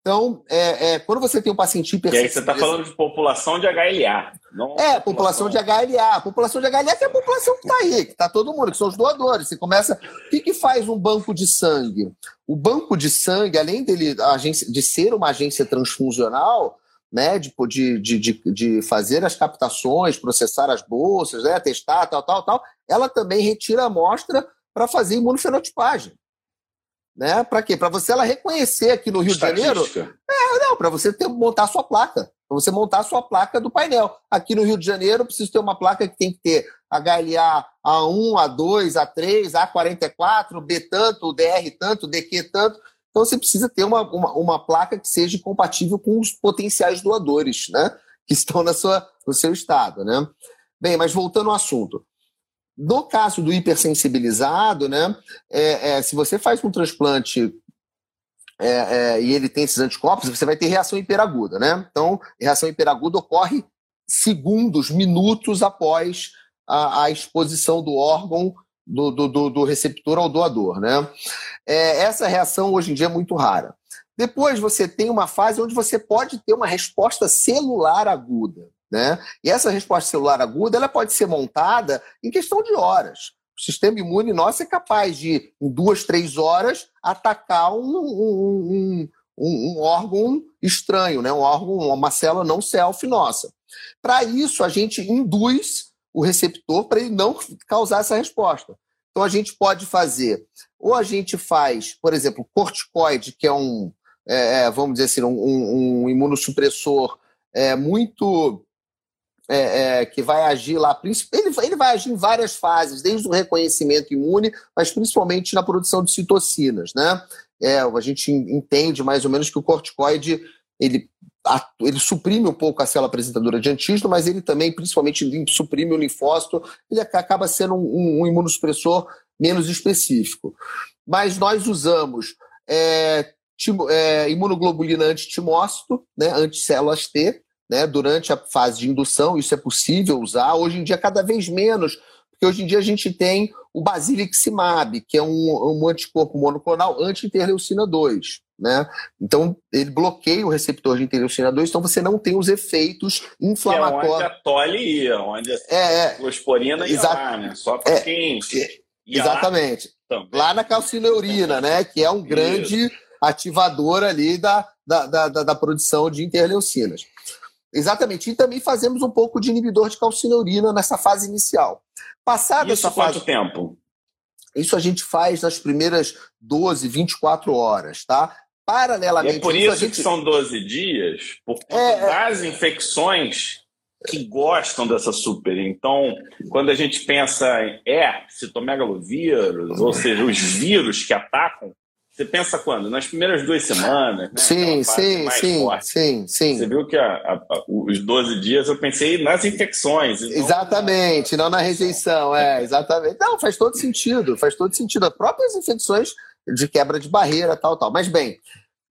Então, é, é, quando você tem um paciente hipersensível... E aí você está falando de população de HLA. Não é, população, população de HLA. A população de HLA que é a população que está aí, que está todo mundo, que são os doadores. Você começa... O que, que faz um banco de sangue? O banco de sangue, além dele, agência, de ser uma agência transfusional, né, de, de, de, de fazer as captações, processar as bolsas, né, testar, tal, tal, tal, ela também retira a amostra para fazer imunofenotipagem. Né? Para quê? Para você ela reconhecer aqui no Rio de Janeiro. É, não, para você ter, montar a sua placa. Para você montar a sua placa do painel. Aqui no Rio de Janeiro, preciso ter uma placa que tem que ter HLA A1, A2, A3, A44, B tanto, DR tanto, DQ tanto. Então você precisa ter uma, uma, uma, placa que seja compatível com os potenciais doadores, né? Que estão na sua, no seu estado, né? Bem, mas voltando ao assunto. No caso do hipersensibilizado, né? É, é, se você faz um transplante é, é e ele tem esses anticorpos, você vai ter reação hiperaguda, né? Então, reação hiperaguda ocorre segundos, minutos após a, a exposição do órgão do, do, do, receptor ao doador. Né? É, essa reação hoje em dia é muito rara. Depois você tem uma fase onde você pode ter uma resposta celular aguda. Né? E essa resposta celular aguda ela pode ser montada em questão de horas. O sistema imune nosso é capaz de, em duas, três horas, atacar um, um, um, um órgão estranho, né? um órgão, uma célula não self nossa. Para isso, a gente induz o receptor para ele não causar essa resposta. Então a gente pode fazer, ou a gente faz, por exemplo, corticoide, que é um, é, é vamos dizer assim, um, um imunossupressor é, muito é, é, que vai agir lá, ele, ele vai agir em várias fases, desde o reconhecimento imune, mas principalmente na produção de citocinas, né? É, a gente entende mais ou menos que o corticoide ele ele suprime um pouco a célula apresentadora de antígeno, mas ele também, principalmente, suprime o linfócito, ele acaba sendo um, um imunossupressor menos específico. Mas nós usamos é, timo, é, imunoglobulina antitimócito, né, anticélulas T, né, durante a fase de indução, isso é possível usar. Hoje em dia, cada vez menos, porque hoje em dia a gente tem o basiliximab, que é um, um anticorpo monoclonal anti-interleucina 2. Né? Então, ele bloqueia o receptor de interleucina 2, então você não tem os efeitos inflamatórios. É onde a tole ia, onde a é, closporina ia lá, né? Só para é, quem é, Exatamente. Lá, lá na calcineurina, né? Que é um grande Isso. ativador ali da, da, da, da, produção de interleucinas. Exatamente. E também fazemos um pouco de inibidor de calcineurina nessa fase inicial. Passada Isso essa quanto fase... tempo? Isso a gente faz nas primeiras 12, 24 horas, tá? Paralelamente. E é por isso, gente... que são 12 dias, por conta é, é, infecções que gostam dessa super. Então, quando a gente pensa em é, citomegalovírus, ou seja, os vírus que atacam, você pensa quando? Nas primeiras duas semanas, né? Sim, sim, sim, forte. sim, sim. Você viu que a, a, os 12 dias eu pensei nas infecções. Então... Exatamente, não na rejeição, é, exatamente. Não, faz todo sentido, faz todo sentido. As próprias infecções de quebra de barreira, tal, tal. Mas bem,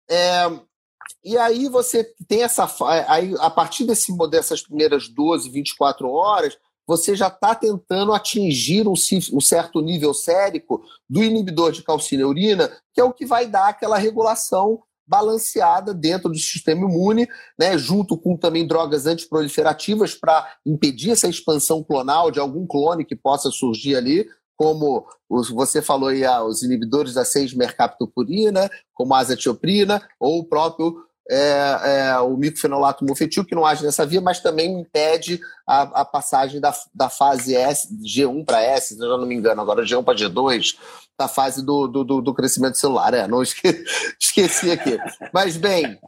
é, e aí você tem essa. Aí, a partir desse, dessas primeiras 12, 24 horas, você já está tentando atingir um, um, certo nível sérico do inibidor de calcineurina, que é o que vai dar aquela regulação balanceada dentro do sistema imune, né, junto com também drogas antiproliferativas para impedir essa expansão clonal de algum clone que possa surgir ali, como você falou aí, ah, os inibidores da 6-mercaptopurina, como a azatioprina, ou o próprio é, é, o microfenolato mofetil, que não age nessa via, mas também impede a, a passagem da, da fase S, G1 para S, se eu não me engano, agora G1 para G2, da fase do, do, do, crescimento celular. É, não esque, esqueci aqui. Mas, bem.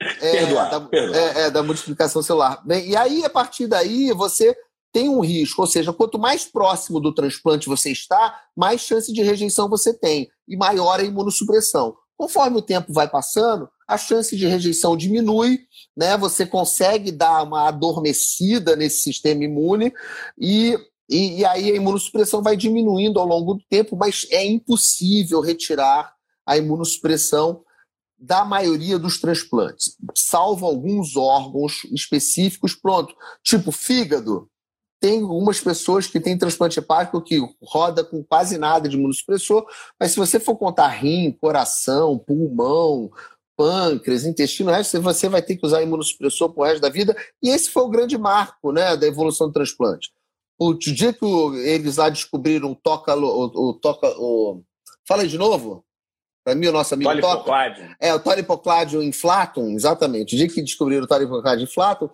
É, perdoar, da, perdoar. É, é, da multiplicação celular. Bem, e aí, a partir daí, você tem um risco, ou seja, quanto mais próximo do transplante você está, mais chance de rejeição você tem e maior a imunossupressão. Conforme o tempo vai passando, a chance de rejeição diminui, né? Você consegue dar uma adormecida nesse sistema imune e, e, e aí a imunossupressão vai diminuindo ao longo do tempo, mas é impossível retirar a imunossupressão da maioria dos transplantes, salvo alguns órgãos específicos, pronto, tipo fígado, tem algumas pessoas que têm transplante hepático que roda com quase nada de imunossupressor, mas se você for contar rim, coração, pulmão, pâncreas, intestino, resto, você vai ter que usar imunossupressor pro resto da vida. E esse foi o grande marco né, da evolução do transplante. O dia que eles lá descobriram o toca, o, o toca, o... fala aí de novo. Para mim, o nosso amigo Toca. É, o Tolipocládio inflatum, exatamente. O dia que descobriram o Tolipocládio inflatum,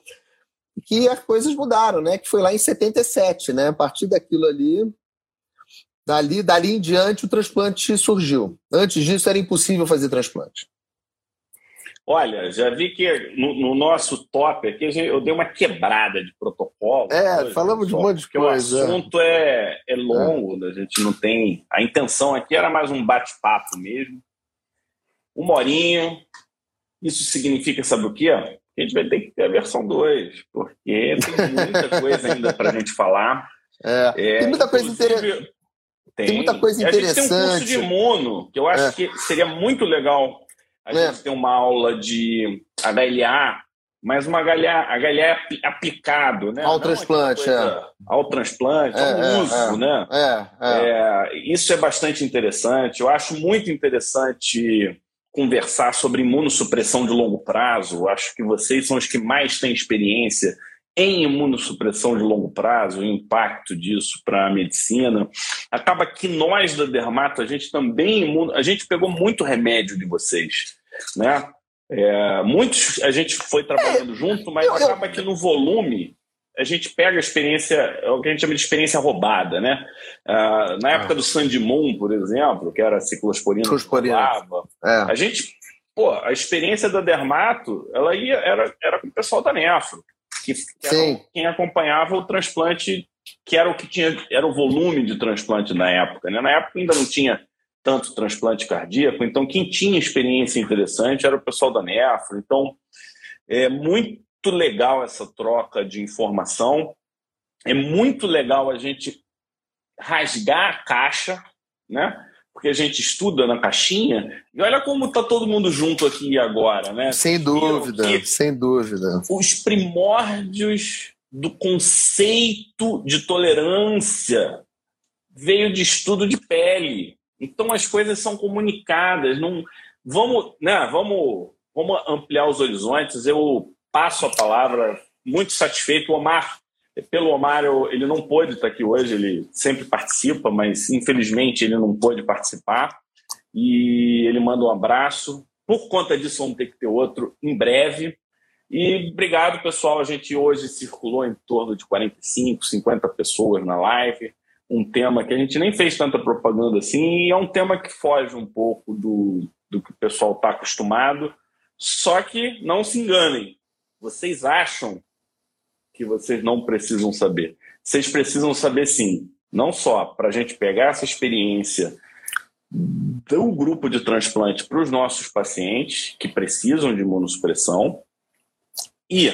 que as coisas mudaram, né? Que foi lá em 77, né? A partir daquilo ali, dali, dali em diante, o transplante surgiu. Antes disso, era impossível fazer transplante. Olha, já vi que no, no nosso top aqui eu dei uma quebrada de protocolo. É, coisa, falamos de um monte de coisa. O assunto é, é longo, é. a gente não tem. A intenção aqui era mais um bate-papo mesmo. Um morinho. Isso significa, sabe o quê? A gente vai ter que ter a versão 2, porque tem muita coisa ainda para a gente falar. É, é, tem muita coisa interessante. Tem, tem, muita coisa interessante. A gente tem um curso de imuno, que eu acho é. que seria muito legal a é. gente ter uma aula de HLA, mas uma HLA, HLA aplicado, né? Ao transplante, é. Ao transplante, ao é, é, uso, né? isso é bastante interessante. Eu acho muito interessante conversar sobre imunossupressão de longo prazo. Acho que vocês são os que mais têm experiência em imunossupressão de longo prazo, o impacto disso para a medicina. Acaba que nós da Dermato, a gente também imuno, a gente pegou muito remédio de vocês, né? É, muitos a gente foi trabalhando junto, mas acaba que no volume a gente pega a experiência, é o que a gente chama de experiência roubada, né? Uh, na época ah. do Sandimon, por exemplo, que era ciclosporina, ciclosporina. É. a gente, pô, a experiência da Dermato, ela ia, era, era com o pessoal da Nefro, que, que era quem acompanhava o transplante, que era o que tinha, era o volume de transplante na época, né? Na época ainda não tinha tanto transplante cardíaco, então quem tinha experiência interessante era o pessoal da Nefro, então é muito muito legal essa troca de informação. É muito legal a gente rasgar a caixa, né? Porque a gente estuda na caixinha e olha como está todo mundo junto aqui agora, né? Sem dúvida, sem dúvida. Os primórdios do conceito de tolerância veio de estudo de pele. Então as coisas são comunicadas. Não vamos, né? Vamos, vamos ampliar os horizontes. Eu passo a palavra, muito satisfeito. O Omar, pelo Omar, eu, ele não pôde estar aqui hoje, ele sempre participa, mas infelizmente ele não pôde participar. E ele manda um abraço. Por conta disso, vamos ter que ter outro em breve. E obrigado, pessoal. A gente hoje circulou em torno de 45, 50 pessoas na live. Um tema que a gente nem fez tanta propaganda assim, e é um tema que foge um pouco do, do que o pessoal está acostumado. Só que não se enganem, vocês acham que vocês não precisam saber. Vocês precisam saber sim, não só para a gente pegar essa experiência do grupo de transplante para os nossos pacientes que precisam de imunossupressão e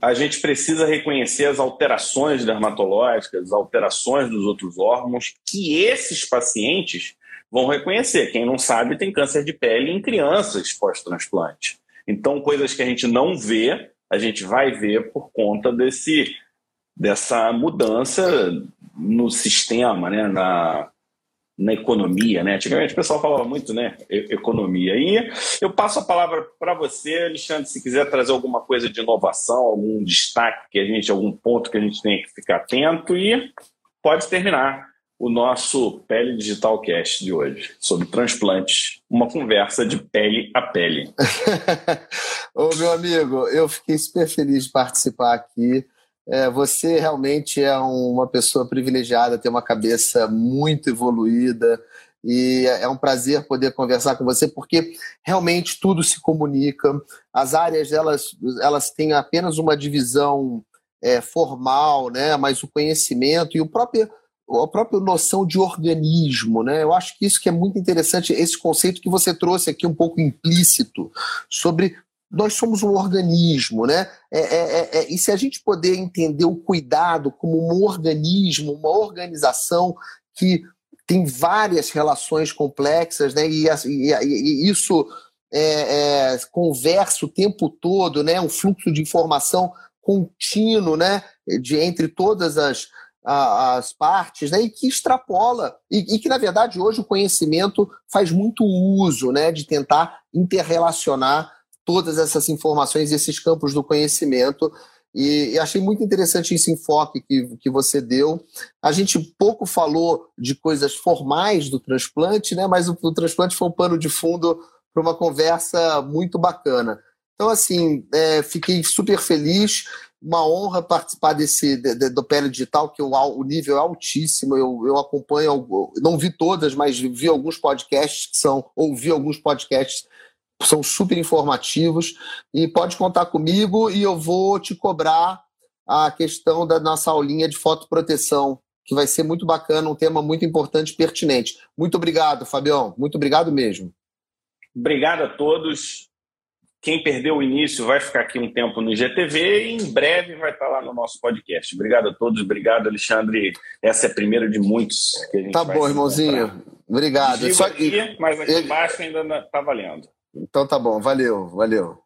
a gente precisa reconhecer as alterações dermatológicas, as alterações dos outros órgãos que esses pacientes vão reconhecer. Quem não sabe tem câncer de pele em crianças pós-transplante. Então, coisas que a gente não vê, a gente vai ver por conta desse, dessa mudança no sistema, né? na, na economia, né? Antigamente o pessoal falava muito, né? Economia. E eu passo a palavra para você, Alexandre, se quiser trazer alguma coisa de inovação, algum destaque que a gente, algum ponto que a gente tem que ficar atento e pode terminar o nosso Pele Digital Cast de hoje, sobre transplantes, uma conversa de pele a pele. Ô, meu amigo, eu fiquei super feliz de participar aqui. É, você realmente é uma pessoa privilegiada, tem uma cabeça muito evoluída e é um prazer poder conversar com você porque realmente tudo se comunica. As áreas elas, elas têm apenas uma divisão é, formal, né? Mas o conhecimento e o próprio a própria noção de organismo, né? Eu acho que isso que é muito interessante, esse conceito que você trouxe aqui um pouco implícito sobre nós somos um organismo, né? É, é, é, é, e se a gente poder entender o cuidado como um organismo, uma organização que tem várias relações complexas, né? E, e, e isso é, é, conversa o tempo todo, né? Um fluxo de informação contínuo, né? De entre todas as, as partes, né? E que extrapola e, e que na verdade hoje o conhecimento faz muito uso, né? De tentar interrelacionar todas essas informações, esses campos do conhecimento. E, e, achei muito interessante esse enfoque que, que você deu. A gente pouco falou de coisas formais do transplante, né? mas o, o transplante foi um pano de fundo para uma conversa muito bacana. Então, assim, é, fiquei super feliz, uma honra participar desse de, de, do Pele Digital, que o, o nível é altíssimo. Eu, eu acompanho, não vi todas, mas vi alguns podcasts que são, ouvi alguns podcasts são super informativos e pode contar comigo e eu vou te cobrar a questão da nossa aulinha de fotoproteção, que vai ser muito bacana, um tema muito importante e pertinente. Muito obrigado, Fabião. Muito obrigado mesmo. Obrigado a todos. Quem perdeu o início vai ficar aqui um tempo no IGTV e em breve vai estar lá no nosso podcast. Obrigado a todos, obrigado, Alexandre. Essa é a primeira de muitos que a gente Tá bom, irmãozinho. Obrigado. Só... Aqui, mas aqui embaixo ainda está valendo. Então tá bom, valeu, valeu.